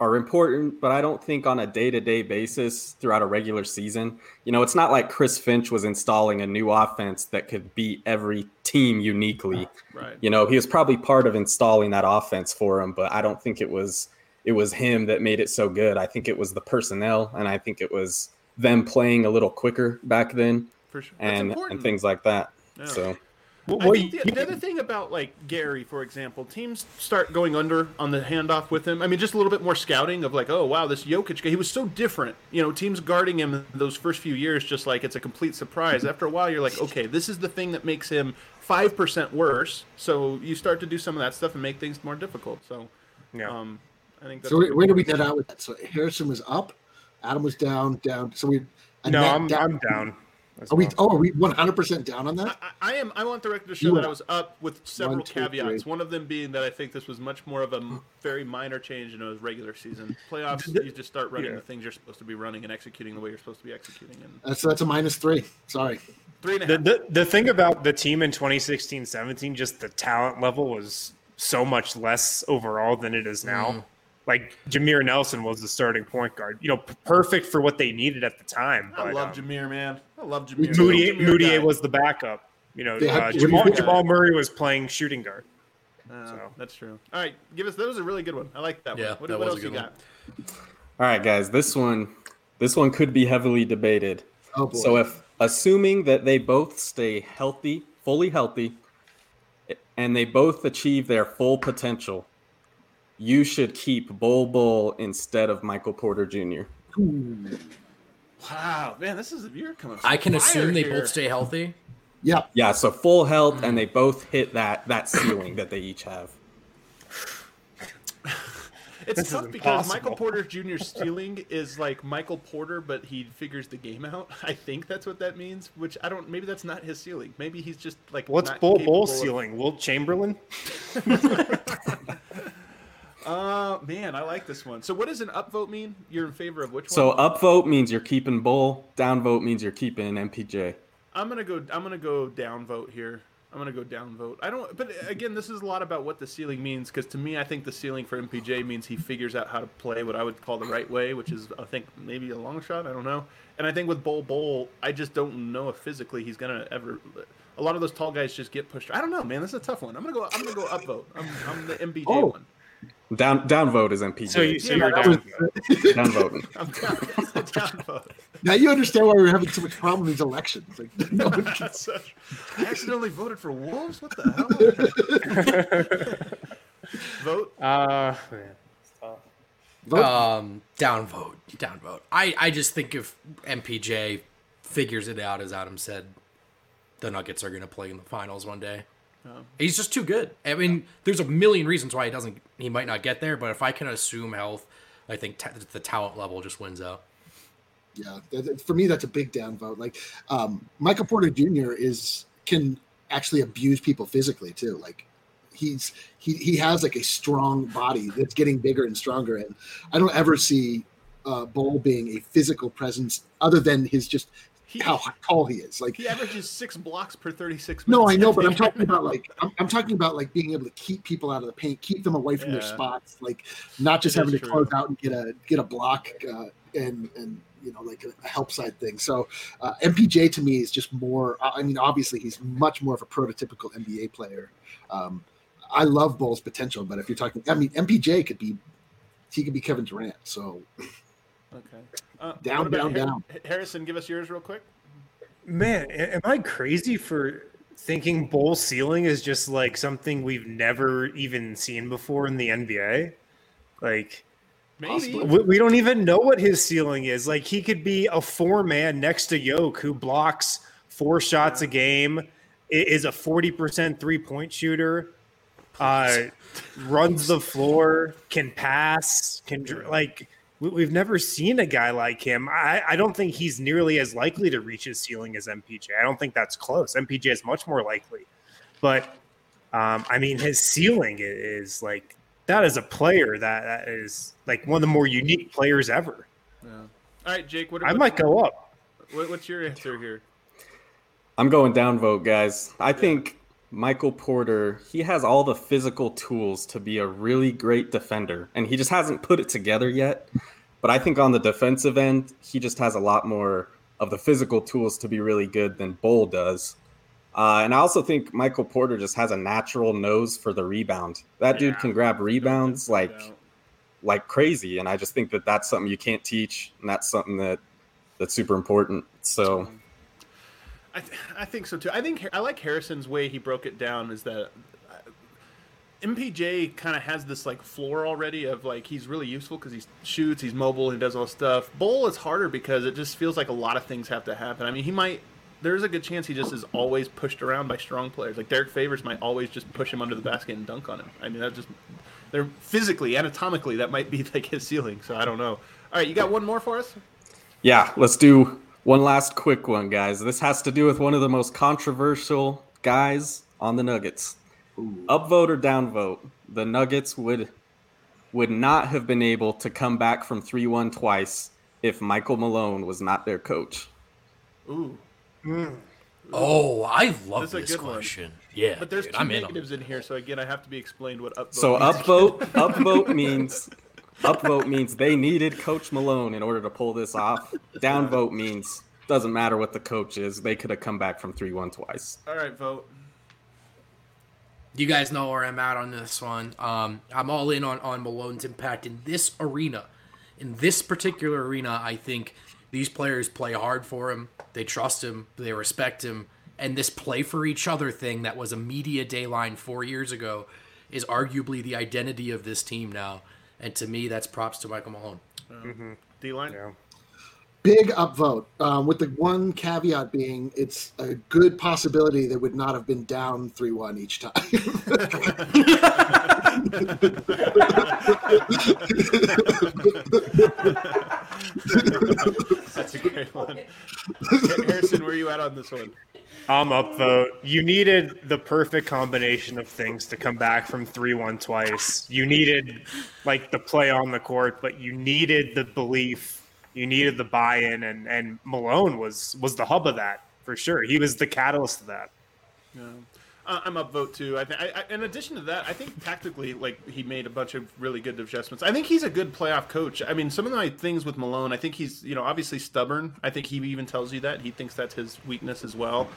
are important, but I don't think on a day-to-day basis throughout a regular season. You know, it's not like Chris Finch was installing a new offense that could beat every team uniquely. Right. You know, he was probably part of installing that offense for him, but I don't think it was it was him that made it so good. I think it was the personnel, and I think it was them playing a little quicker back then, For sure. And and things like that. Yeah. So. I think the, the other thing about like Gary, for example, teams start going under on the handoff with him. I mean, just a little bit more scouting of like, oh wow, this Jokic guy, he was so different. You know, teams guarding him those first few years, just like it's a complete surprise. After a while, you're like, okay, this is the thing that makes him five percent worse. So you start to do some of that stuff and make things more difficult. So, Yeah. um, I think that's So where, good where do we get out with that? So Harrison was up, Adam was down, down. So we No, I'm down. I'm down. As Are we? well. Oh, are we 100 percent down on that? I, I am. I want the record to show You that are. I was up with several One, two, caveats. three. One of them being that I think this was much more of a very minor change in a regular season. Playoffs, you just start running Yeah. the things you're supposed to be running and executing the way you're supposed to be executing. And That's that's a minus three. Sorry. three The, the the thing about the team in 2016-17, just the talent level was so much less overall than it is now. Mm. Like Jameer Nelson was the starting point guard. You know, p- perfect for what they needed at the time. I But, love um, Jameer, man. I love Jameer. Moody, Jameer Moody was the backup. You know, They uh, what do you Jamal. Jamal Murray was playing shooting guard. Uh, so. That's true. All right, give us. That was a really good one. I like that Yeah, one. What, that what was else a you good got? All right, guys, this one this one could be heavily debated. Oh boy. So if assuming that they both stay healthy, fully healthy, and they both achieve their full potential, you should keep Bol Bol instead of Michael Porter Jr. Wow, man, this is a you're coming. I can assume they here. both stay healthy. yeah. Yeah, so full health and hmm. they both hit that that ceiling that they each have. It's This tough because Michael. Porter Jr.'s stealing is like Michael Porter, but he figures the game out. I think that's what that means. Which I don't. Maybe that's not his ceiling. Maybe he's just like What's not Bol capable Bol of- ceiling? Wilt Chamberlain? Uh, man, I like this one. So, what does an upvote mean? You're in favor of which one? So upvote means you're keeping Bol, downvote means you're keeping MPJ. I'm gonna go. I'm gonna go downvote here. I'm gonna go downvote. I don't. But again, this is a lot about what the ceiling means. Because to me, I think the ceiling for MPJ means he figures out how to play what I would call the right way, which is I think maybe a long shot. I don't know. And I think with Bol Bol, I just don't know if physically he's gonna ever. A lot of those tall guys just get pushed. I don't know, man. This is a tough one. I'm gonna go. I'm gonna go upvote. I'm, I'm the MPJ Oh. one. Down downvote is MPJ. So you so Yeah, you're that down. downvoting. I'm down. downvote. Now you understand why we're having so much problem in these elections. Like, no one can- such- I accidentally voted for wolves. What the hell? Vote. Uh, man, it's tough. vote. Um, downvote, downvote. I I just think if MPJ figures it out, as Adam said, the Nuggets are going to play in the finals one day. He's just too good. I mean, there's a million reasons why he doesn't. He might not get there, but if I can assume health, I think ta the talent level just wins out. yeah, that- that- for me, that's a big downvote. Like um, Michael Porter Jr. is can actually abuse people physically too. Like he's he he has like a strong body that's getting bigger and stronger, and I don't ever see uh, Bol being a physical presence other than his just He- how tall he is. Like He averages six blocks per 36 minutes. No, I know, but I'm talking about like I'm, I'm talking about like being able to keep people out of the paint, keep them away from their spots, like not just It having to true. close out and get a get a block uh, and and you know like a, a help side thing. So uh, MPJ to me is just more. I mean, obviously he's much more of a prototypical NBA player. Um, I love Bol's potential, but if you're talking, I mean, MPJ could be he could be Kevin Durant. So Okay. Uh, Down, down, Har- down. Harrison, give us yours real quick. Man, am I crazy for thinking Bol ceiling is just like something we've never even seen before in the NBA? Like, Maybe. we, we don't even know what his ceiling is. Like, he could be a four man next to Yoke who blocks four shots a game, is a 40% three point shooter, uh, runs the floor, can pass, can dr- like. We- We've never seen a guy like him. I, I don't think he's nearly as likely to reach his ceiling as MPJ. I don't think that's close. MPJ is much more likely. But Um, I mean, his ceiling is like that is a player that, that is like one of the more unique players ever. Yeah. All right, Jake. What, I what, might go up. What, what's your answer here? I'm going down vote, guys. I think Michael Porter, he has all the physical tools to be a really great defender, and he just hasn't put it together yet. But I think on the defensive end, he just has a lot more of the physical tools to be really good than Bol does. Uh, and I also think Michael Porter just has a natural nose for the rebound. That dude can grab rebounds like like crazy, and I just think that that's something you can't teach, and that's something that that's super important. So I, I think so too. I think I like Harrison's way he broke it down is that uh, MPJ kind of has this like floor already of like he's really useful because he shoots, he's mobile, he does all stuff. Bol is harder because it just feels like a lot of things have to happen. I mean, he might. There's a good chance he just is always pushed around by strong players. Like Derrick Favors might always just push him under the basket and dunk on him. I mean, that just they're physically, anatomically, that might be like his ceiling. So I don't know. All right, you got one more for us? Yeah, let's do one last quick one, guys. This has to do with one of the most controversial guys on the Nuggets. Upvote or downvote? The Nuggets would would not have been able to come back from 3-1 twice if Michael Malone was not their coach. Ooh. Mm. Oh, I love That's this good one. question. Yeah, But there's dude, two I'm in negatives in here, so again, I have to be explained what upvote. So means. upvote upvote means upvote means they needed Coach Malone in order to pull this off. Downvote means doesn't matter what the coach is, they could have come back from 3-1 twice. All right, vote. You guys know where I'm at on this one. Um, I'm all in on, on Malone's impact in this arena. In this particular arena, I think these players play hard for him. They trust him. They respect him. And this play for each other thing that was a media day line four years ago is arguably the identity of this team now. And to me, that's props to Michael Malone. D line. Yeah. Big upvote, um, with the one caveat being it's a good possibility they would not have been down 3 1 each time. That's a great one. Harrison, where are you at on this one? I'm upvote. You needed the perfect combination of things to come back from 3 1 twice. You needed like the play on the court, but you needed the belief. You needed the buy in, and, and Malone was was the hub of that for sure. He was the catalyst of that. Uh, I'm upvote too. I, th- I, I, in addition to that, I think tactically, like he made a bunch of really good adjustments. I think he's a good playoff coach. I mean, some of my things with Malone, I think he's you know obviously stubborn. I think he even tells you that he thinks that's his weakness as well.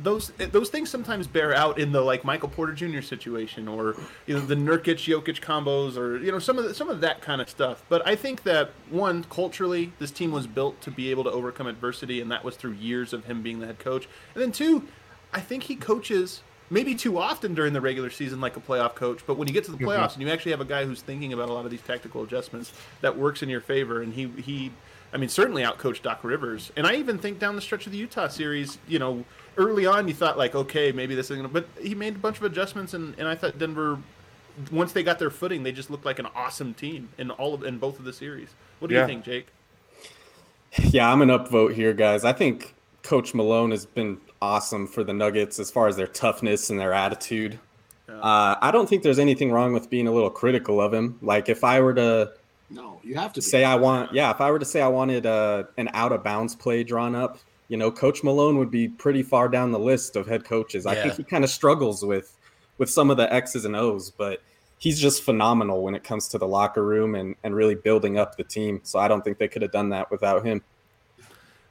Those those things sometimes bear out in the like Michael Porter Jr. situation, or you know the Nurkic Jokic combos, or you know some of the, some of that kind of stuff. But I think that one culturally, this team was built to be able to overcome adversity, and that was through years of him being the head coach. And then two, I think he coaches maybe too often during the regular season like a playoff coach, but when you get to the mm-hmm. playoffs and you actually have a guy who's thinking about a lot of these tactical adjustments, that works in your favor. And he he, I mean, certainly outcoached Doc Rivers. And I even think down the stretch of the Utah series, you know, early on you thought like, okay, maybe this is gonna, but he made a bunch of adjustments, and, and I thought Denver. Once they got their footing, they just looked like an awesome team in all of in both of the series. What do Yeah. you think, Jake? Yeah, I'm an upvote here, guys. I think Coach Malone has been awesome for the Nuggets as far as their toughness and their attitude. Uh, I don't think there's anything wrong with being a little critical of him. Like if I were to no, you have to be. say I want, yeah, if I were to say I wanted uh, an out of bounds play drawn up, you know, Coach Malone would be pretty far down the list of head coaches. I think he kind of struggles with with some of the X's and O's, but he's just phenomenal when it comes to the locker room and, and really building up the team. So I don't think they could have done that without him.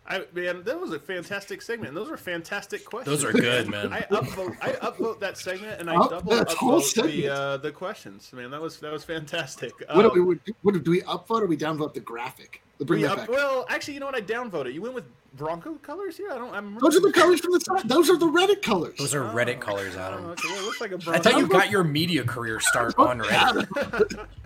I man, that was a fantastic segment. Those are fantastic questions. Those are good, man. I upvote, I upvote that segment, and I Up- double upvote the uh, the questions. Man, that was that was fantastic. What, Um, do we, what do, do we upvote or we downvote the graphic? We'll bring we that up- back. well, actually, you know what? I downvoted. You went with Bronco colors here. I don't. I'm Those are the colors from the side. Those are the Reddit colors. Those are Reddit colors, Oh, Adam. okay, well, it looks like a I Bronco. thought you got your media career start on Reddit.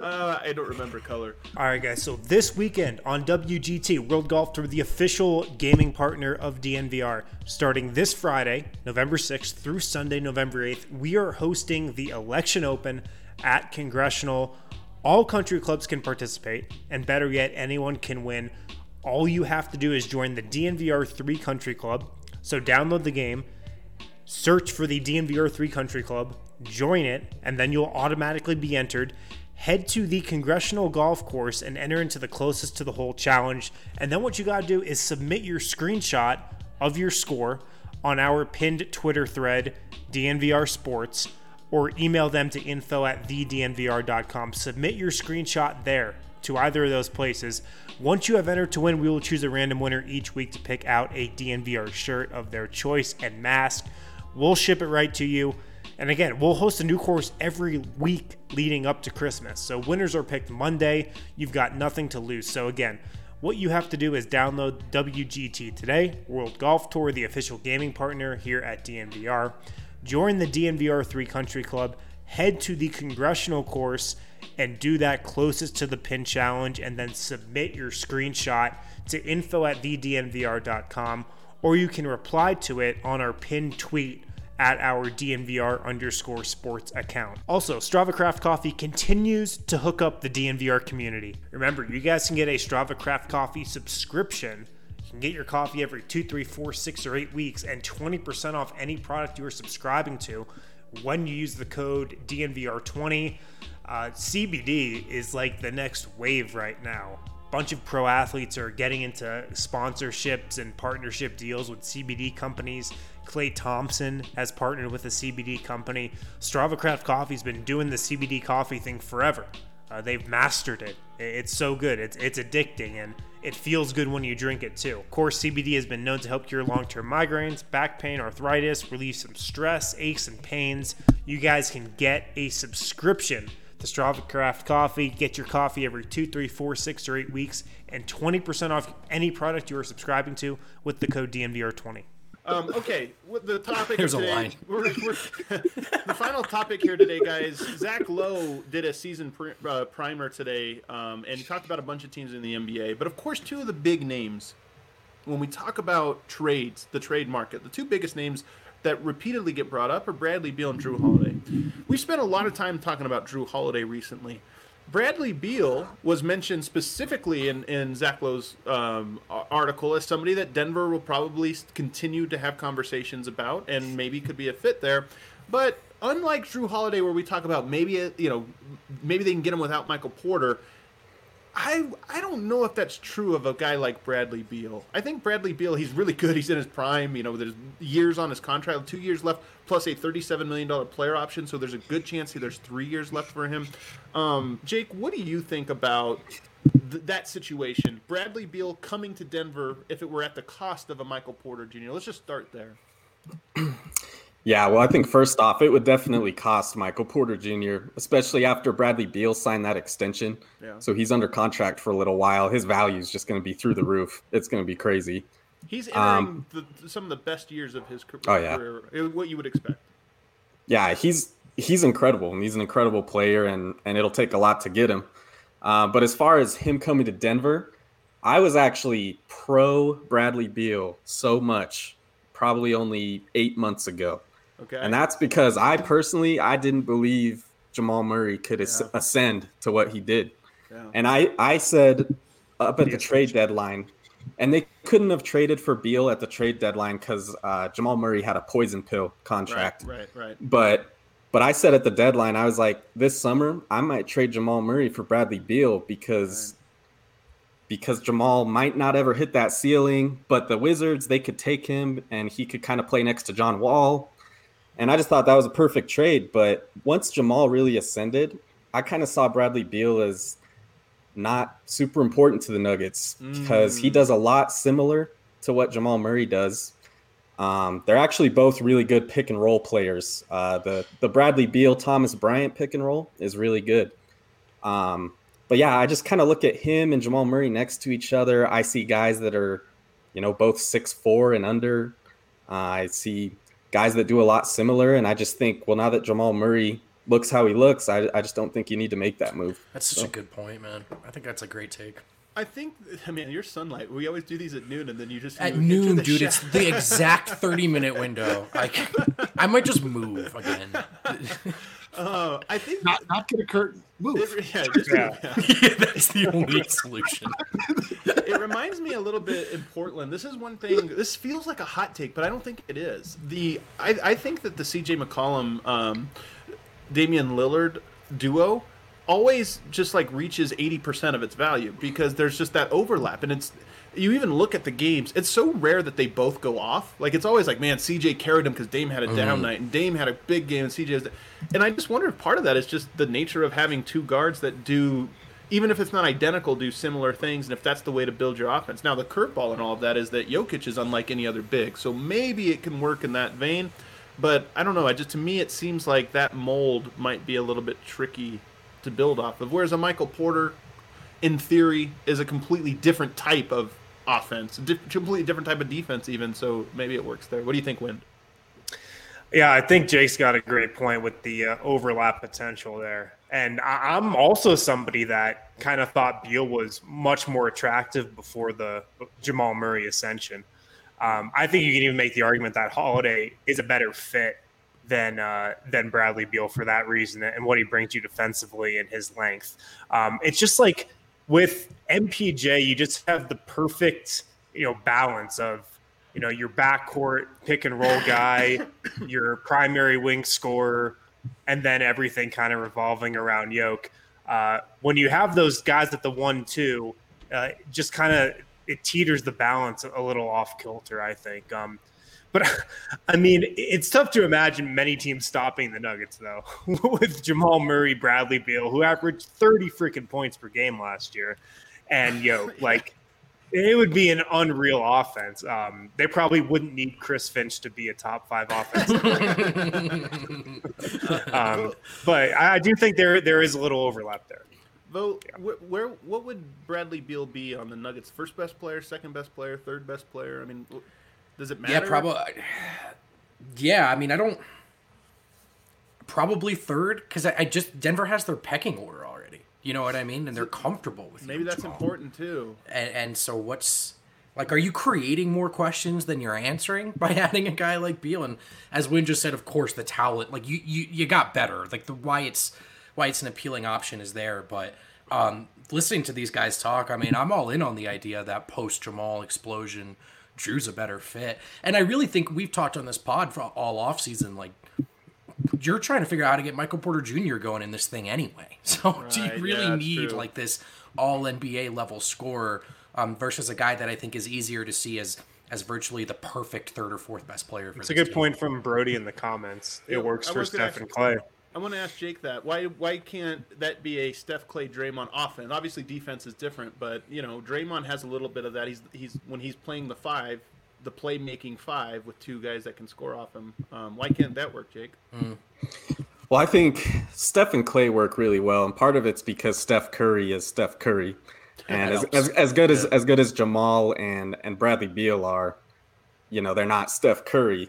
Uh, I don't remember color. All right, guys. So this weekend on WGT, World Golf Tour, the official gaming partner of DNVR, starting this Friday, November 6th through Sunday, November 8th, we are hosting the Election Open at Congressional. All country clubs can participate, and better yet, anyone can win. All you have to do is join the DNVR 3 Country Club. So download the game, Search for the DNVR 3 Country Club, join it, and then you'll automatically be entered. Head to the Congressional Golf Course and enter into the closest to the hole challenge. And then what you got to do is submit your screenshot of your score on our pinned Twitter thread, DNVR Sports, or email them to info at thednvr.com. Submit your screenshot there to either of those places. Once you have entered to win, we will choose a random winner each week to pick out a DNVR shirt of their choice and mask. We'll ship it right to you. And again, we'll host a new course every week leading up to Christmas. So winners are picked Monday. You've got nothing to lose. So again, what you have to do is download WGT today, World Golf Tour, the official gaming partner here at DNVR. Join the DNVR 3 Country Club, head to the congressional course and do that closest to the pin challenge and then submit your screenshot to info at thednvr.com or you can reply to it on our pinned tweet at our DNVR underscore sports account. Also, Strava Craft Coffee continues to hook up the DNVR community. Remember, you guys can get a Strava Craft Coffee subscription. Can get your coffee every two, three, four, six, or eight weeks and 20% off any product you are subscribing to when you use the code DNVR20. Uh, CBD is like the next wave right now bunch of pro athletes are getting into sponsorships and partnership deals with CBD companies. Klay Thompson has partnered with a CBD company. Strava Craft Coffee's been doing the CBD coffee thing forever. Uh, they've mastered it. It's so good. It's it's addicting and it feels good when you drink it too. Of course, CBD has been known to help cure long-term migraines, back pain, arthritis, relieve some stress, aches, and pains. You guys can get a subscription to Strava Craft Coffee. Get your coffee every two, three, four, six, or eight weeks, and 20% off any product you are subscribing to with the code DNVR20. Um, okay, the topic. Here's today, a line. We're, we're, the final topic here today, guys. Zach Lowe did a season pr- uh, primer today, um, and he talked about a bunch of teams in the NBA. But of course, two of the big names when we talk about trades, the trade market, the two biggest names that repeatedly get brought up are Bradley Beal and Jrue Holiday. We spent a lot of time talking about Jrue Holiday recently. Bradley Beal was mentioned specifically in, in Zach Lowe's um, article as somebody that Denver will probably continue to have conversations about and maybe could be a fit there. But unlike Jrue Holiday, where we talk about maybe you know maybe they can get him without Michael Porter, I I don't know if that's true of a guy like Bradley Beal. I think Bradley Beal, he's really good. He's in his prime. You know, there's years on his contract, two years left, plus a thirty-seven million dollar player option. So there's a good chance there's three years left for him. Um, Jake, what do you think about th- that situation? Bradley Beal coming to Denver if it were at the cost of a Michael Porter Jr. Let's just start there. Yeah, well, I think first off, it would definitely cost Michael Porter Jr., especially after Bradley Beal signed that extension. Yeah. So he's under contract for a little while. His value is just going to be through the roof. It's going to be crazy. He's entering um, the, some of the best years of his career. Oh yeah, what you would expect. Yeah, he's he's incredible, and he's an incredible player, and and it'll take a lot to get him. Uh, but as far as him coming to Denver, I was actually pro Bradley Beal so much, probably only eight months ago. Okay. And that's because I personally I didn't believe Jamal Murray could yeah. ascend to what he did. Yeah. And I I said up at the trade deadline, and they couldn't have traded for Beal at the trade deadline because uh, Jamal Murray had a poison pill contract. Right, right, right. But but I said at the deadline, I was like, this summer I might trade Jamal Murray for Bradley Beal because. Right. Because Jamal might not ever hit that ceiling, but the Wizards they could take him and he could kind of play next to John Wall and I just thought that was a perfect trade. But once Jamal really ascended, I kind of saw Bradley Beal as not super important to the Nuggets because mm. he does a lot similar to what Jamal Murray does. Um, they're actually both really good pick and roll players. Uh, the the Bradley Beal Thomas Bryant pick and roll is really good. Um, but yeah, I just kind of look at him and Jamal Murray next to each other. I see guys that are, you know, both six four and under. Uh, I see guys that do a lot similar. And I just think, well, now that Jamal Murray looks how he looks, I, I just don't think you need to make that move. That's such so. a good point, man. I think that's a great take. I think, I mean, your sunlight. We always do these at noon, and then you just at noon, dude. It's the exact thirty minute window. I, I might just move again. Uh, I think not not get a curtain move. It, yeah, just, Yeah. yeah, that's the only solution. it reminds me a little bit in Portland. This is one thing. This feels like a hot take, but I don't think it is. The I, I think that the C.J. McCollum, um, Damian Lillard duo always just like reaches eighty percent of its value because there's just that overlap, and it's you even look at the games. It's so rare that they both go off. Like it's always like, man, CJ carried him because Dame had a mm-hmm. down night, and Dame had a big game, and CJ. Was and I just wonder if part of that is just the nature of having two guards that do, even if it's not identical, do similar things, and if that's the way to build your offense. Now the curveball and all of that is that Jokic is unlike any other big, so maybe it can work in that vein. But I don't know. I just to me it seems like that mold might be a little bit tricky to build off of. Whereas a Michael Porter, in theory, is a completely different type of offense, di- completely different type of defense, even. So maybe it works there. What do you think, Wind? Yeah, I think Jake's got a great point with the uh, overlap potential there. And I- I'm also somebody that kind of thought Beal was much more attractive before the Jamal Murray ascension. Um, I think you can even make the argument that Holiday is a better fit than uh, than Bradley Beal for that reason and what he brings you defensively and his length. Um, it's just like with MPJ, you just have the perfect you know balance of you know your backcourt pick and roll guy, your primary wing scorer, and then everything kind of revolving around Yoke. Uh, when you have those guys at the one two, uh, just kind of it teeters the balance a little off kilter. I think. Um, but I mean, it's tough to imagine many teams stopping the Nuggets though, with Jamal Murray, Bradley Beal, who averaged thirty freaking points per game last year, and yo, like it would be an unreal offense. Um, they probably wouldn't need Chris Finch to be a top five offense. um, but I, I do think there there is a little overlap there. Though, wh- where what would Bradley Beal be on the Nuggets? First best player, second best player, third best player? I mean, wh- does it matter? Yeah, probably. Yeah, I mean, I don't. Probably third because I, I just Denver has their pecking order already. You know what I mean, and they're comfortable with. It. Maybe that's important too. And, and so what's like? Are you creating more questions than you're answering by adding a guy like Beal? And as Win just said, of course, the talent like you you you got better. Like the why it's why it's an appealing option is there, but. Um, listening to these guys talk, I mean, I'm all in on the idea that post Jamal explosion, Jrue's a better fit. And I really think we've talked on this pod for all off season, like you're trying to figure out how to get Michael Porter Jr. going in this thing anyway. So do you really yeah, need true. like this all NBA level scorer um, versus a guy that I think is easier to see as as virtually the perfect third or fourth best player for It's a good team. point from Brody in the comments. Yeah, It works I for was gonna Steph and ask- Klay. I want to ask Jake that. Why why can't that be a Steph Klay Draymond offense? Obviously defense is different, but you know, Draymond has a little bit of that. He's he's when he's playing the five, the playmaking five with two guys that can score off him. Um, why can't that work, Jake? Well, I think Steph and Klay work really well, and part of it's because Steph Curry is Steph Curry, and as, as, as good as as good as Jamal and and Bradley Beal are, you know, they're not Steph Curry.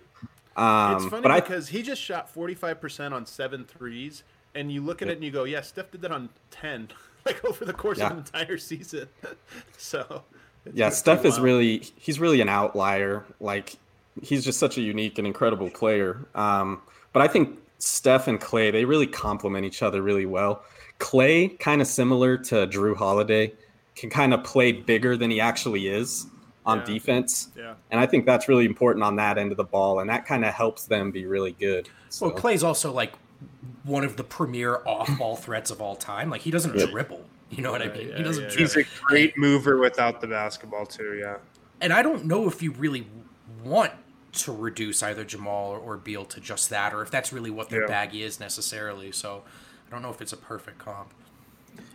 Um, It's funny but I because he just shot 45% on seven threes, and you look at it and you go, yeah, Steph did that on 10, like over the course Yeah. of an entire season. so, yeah, Steph is really he's really an outlier. Like he's just such a unique and incredible player. Um, but I think Steph and Klay they really complement each other really well. Klay, kind of similar to Jrue Holiday, can kind of play bigger than he actually is on Yeah. defense. Yeah. And I think that's really important on that end of the ball, and that kind of helps them be really good. So, Well, Klay's also like one of the premier off-ball threats of all time. Like he doesn't Yeah. dribble. You know what I mean? yeah, he doesn't yeah, dribble. He's a great mover without the basketball too. Yeah. and I don't know if you really want to reduce either Jamal or, or Beal to just that, or if that's really what their Yeah. bag is necessarily. So I don't know if it's a perfect comp.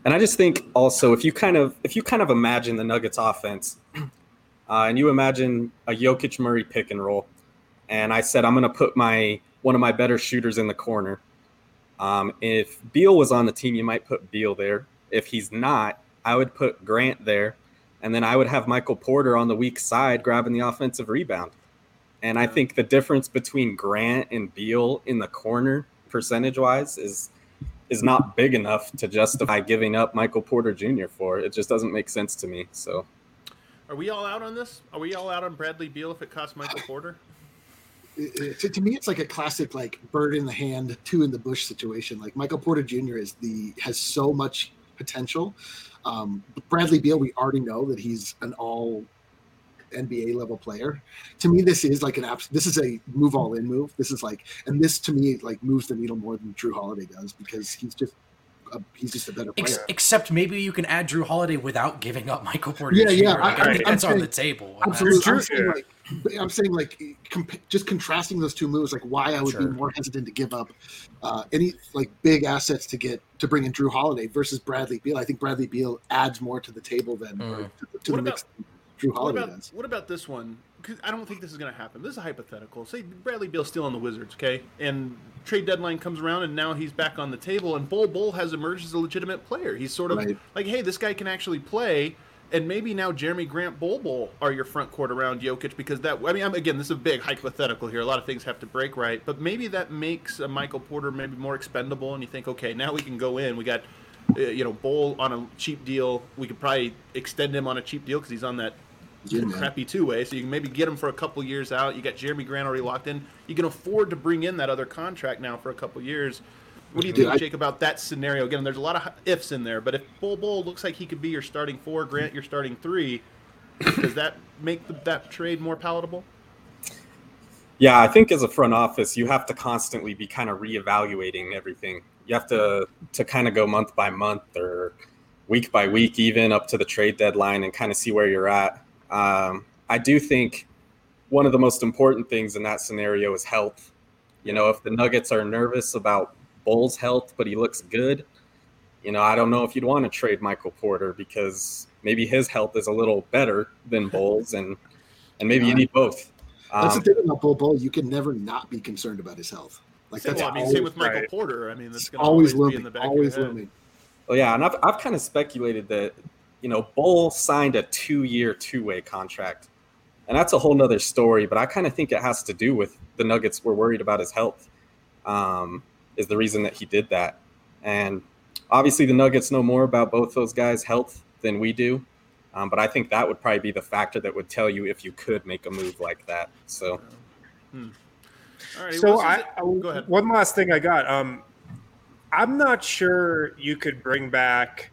And I just think also if you kind of if you kind of imagine the Nuggets offense, uh, and you imagine a Jokic Murray pick and roll, and I said I'm going to put my one of my better shooters in the corner. Um, if Beal was on the team, you might put Beal there. If he's not, I would put Grant there, and then I would have Michael Porter on the weak side grabbing the offensive rebound. And I think the difference between Grant and Beal in the corner, percentage wise, is is not big enough to justify giving up Michael Porter Jr. for. It just doesn't make sense to me. So Are we all out on this? Are we all out on Bradley Beal if it costs Michael Porter? it- to, to me, it's like a classic like bird in the hand, two in the bush situation. Like Michael Porter Jr. is the has so much potential. Um, Bradley Beal, we already know that he's an all NBA level player. To me, this is like an abs- this is a move all in move. This is like, and this to me like moves the needle more than Jrue Holiday does because he's just a, he's just a better player. Ex- except maybe you can add Jrue Holiday without giving up Michael Porter. Yeah, Jr. yeah, Like, I- I, I- think I'm that's on the table. and Absolutely. I'm True. saying like, I'm saying like, comp- just contrasting those two moves, like why I would Sure. be more hesitant to give up uh, any like big assets to get to bring in Jrue Holiday versus Bradley Beal. I think Bradley Beal adds more to the table than or Mm. to, the- to the about- mix than Jrue What Holiday about does. what about this one? Because I don't think this is going to happen. This is a hypothetical. Say Bradley Beal's still on the Wizards, okay, and trade deadline comes around, and now he's back on the table, and Bol Bol has emerged as a legitimate player. He's sort of Right. like, hey, this guy can actually play. And maybe now Jerami Grant, Bol Bol are your front court around Jokic because that. I mean, I'm, again, this is a big hypothetical here. A lot of things have to break right, but maybe that makes Michael Porter maybe more expendable. And you think, okay, now we can go in. We got, uh, you know, Bol on a cheap deal. We could probably extend him on a cheap deal because he's on that Crappy two way. So you can maybe get him for a couple years out. You got Jerami Grant already locked in. You can afford to bring in that other contract now for a couple years. What do you Dude, think, I- Jake, about that scenario? Again, there's a lot of ifs in there, but if Bol Bol looks like he could be your starting four, Grant your starting three, does that make the, that trade more palatable? Yeah, I think as a front office, you have to constantly be kind of reevaluating everything. You have to to kind of go month by month or week by week, even up to the trade deadline, and kind of see where you're at. Um, I do think one of the most important things in that scenario is health. You know, if the Nuggets are nervous about Bol's health, but he looks good, you know, I don't know if you'd want to trade Michael Porter because maybe his health is a little better than Bol's, and and maybe you need both. That's Um, the thing about Bol Bol. You can never not be concerned about his health. Like Same, that's well, I mean, always, same with Michael right. Porter. I mean, that's going to always always, be in looming. the back Always of your head. looming. Well, yeah, and I've, I've kind of speculated that, you know, Bol signed a two year, two way contract. And that's a whole nother story, but I kind of think it has to do with the Nuggets were worried about his health, um, is the reason that he did that. And obviously, the Nuggets know more about both those guys' health than we do. Um, but I think that would probably be the factor that would tell you if you could make a move like that. So, All right, So well, I, this go ahead. one last thing I got. Um, I'm not sure you could bring back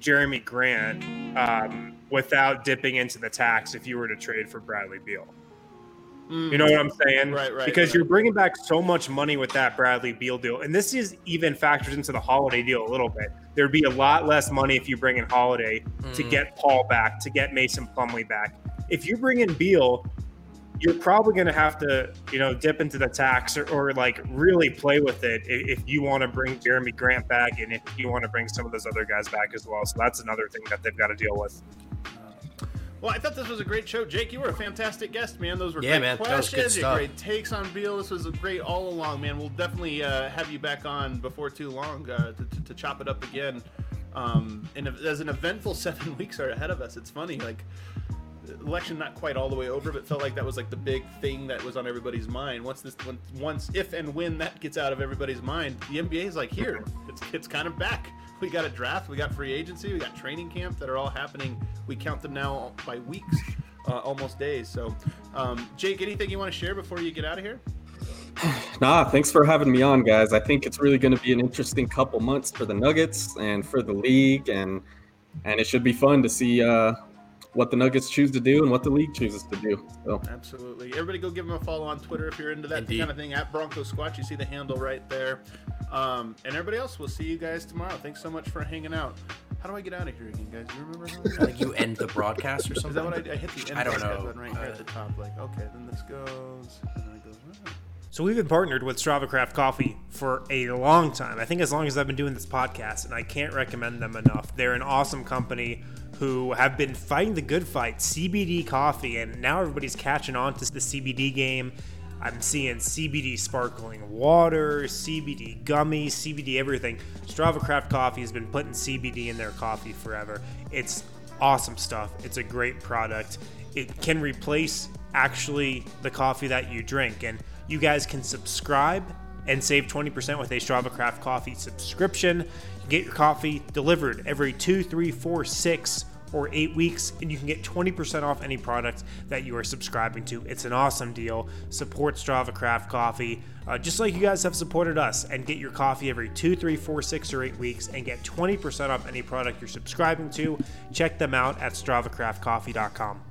Jerami Grant um, without dipping into the tax if you were to trade for Bradley Beal. You know what I'm saying? Mm. Right, right, Because right. you're bringing back so much money with that Bradley Beal deal, and this is even factors into the Holiday deal a little bit. There'd be a lot less money if you bring in Holiday to Mm. get Paul back, to get Mason Plumlee back. If you bring in Beal, you're probably going to have to, you know, dip into the tax or, or like really play with it if, if you want to bring Jerami Grant back and if you want to bring some of those other guys back as well. So that's another thing that they've got to deal with. Well, I thought this was a great show, Jake. You were a fantastic guest, man. Those were Yeah, great man. That was questions. good stuff. Great takes on Beal. This was a great all along, man. We'll definitely uh, have you back on before too long uh, to, to, to chop it up again. Um, and as an eventful seven weeks are ahead of us, it's funny. Like election not quite all the way over, but felt like that was like the big thing that was on everybody's mind. Once this, once if and when that gets out of everybody's mind, the NBA is like here. It's it's kind of back. We got a draft, we got free agency, we got training camp that are all happening. We count them now by weeks, uh, almost days. So, um, Jake, anything you want to share before you get out of here? nah, thanks for having me on, guys. I think it's really going to be an interesting couple months for the Nuggets and for the league, and and it should be fun to see uh, what the Nuggets choose to do and what the league chooses to do. So. Absolutely. Everybody go give him a follow on Twitter if you're into that Indeed. kind of thing. At Bronco Squatch, you see the handle right there. Um, and everybody else, we'll see you guys tomorrow. Thanks so much for hanging out. How do I get out of here again, guys? Do you remember? How I I think you end the broadcast or something. Is something. that what I, I hit the end I don't know. button right here Uh, at the top? Like, okay, then this goes. And then it goes. So we've been partnered with Strava Craft Coffee for a long time. I think as long as I've been doing this podcast, and I can't recommend them enough. They're an awesome company who have been fighting the good fight, CBD coffee, and now everybody's catching on to the CBD game. I'm seeing CBD sparkling water, CBD gummies, CBD everything. Strava Craft Coffee has been putting CBD in their coffee forever. It's awesome stuff. It's a great product. It can replace actually the coffee that you drink. And you guys can subscribe and save 20% with a Strava Craft Coffee subscription. You get your coffee delivered every two, three, four, six, or eight weeks, and you can get 20% off any product that you are subscribing to. It's an awesome deal. Support Strava Craft Coffee, uh, just like you guys have supported us, and get your coffee every two, three, four, six, or eight weeks, and get 20% off any product you're subscribing to. Check them out at StravaCraftCoffee.com.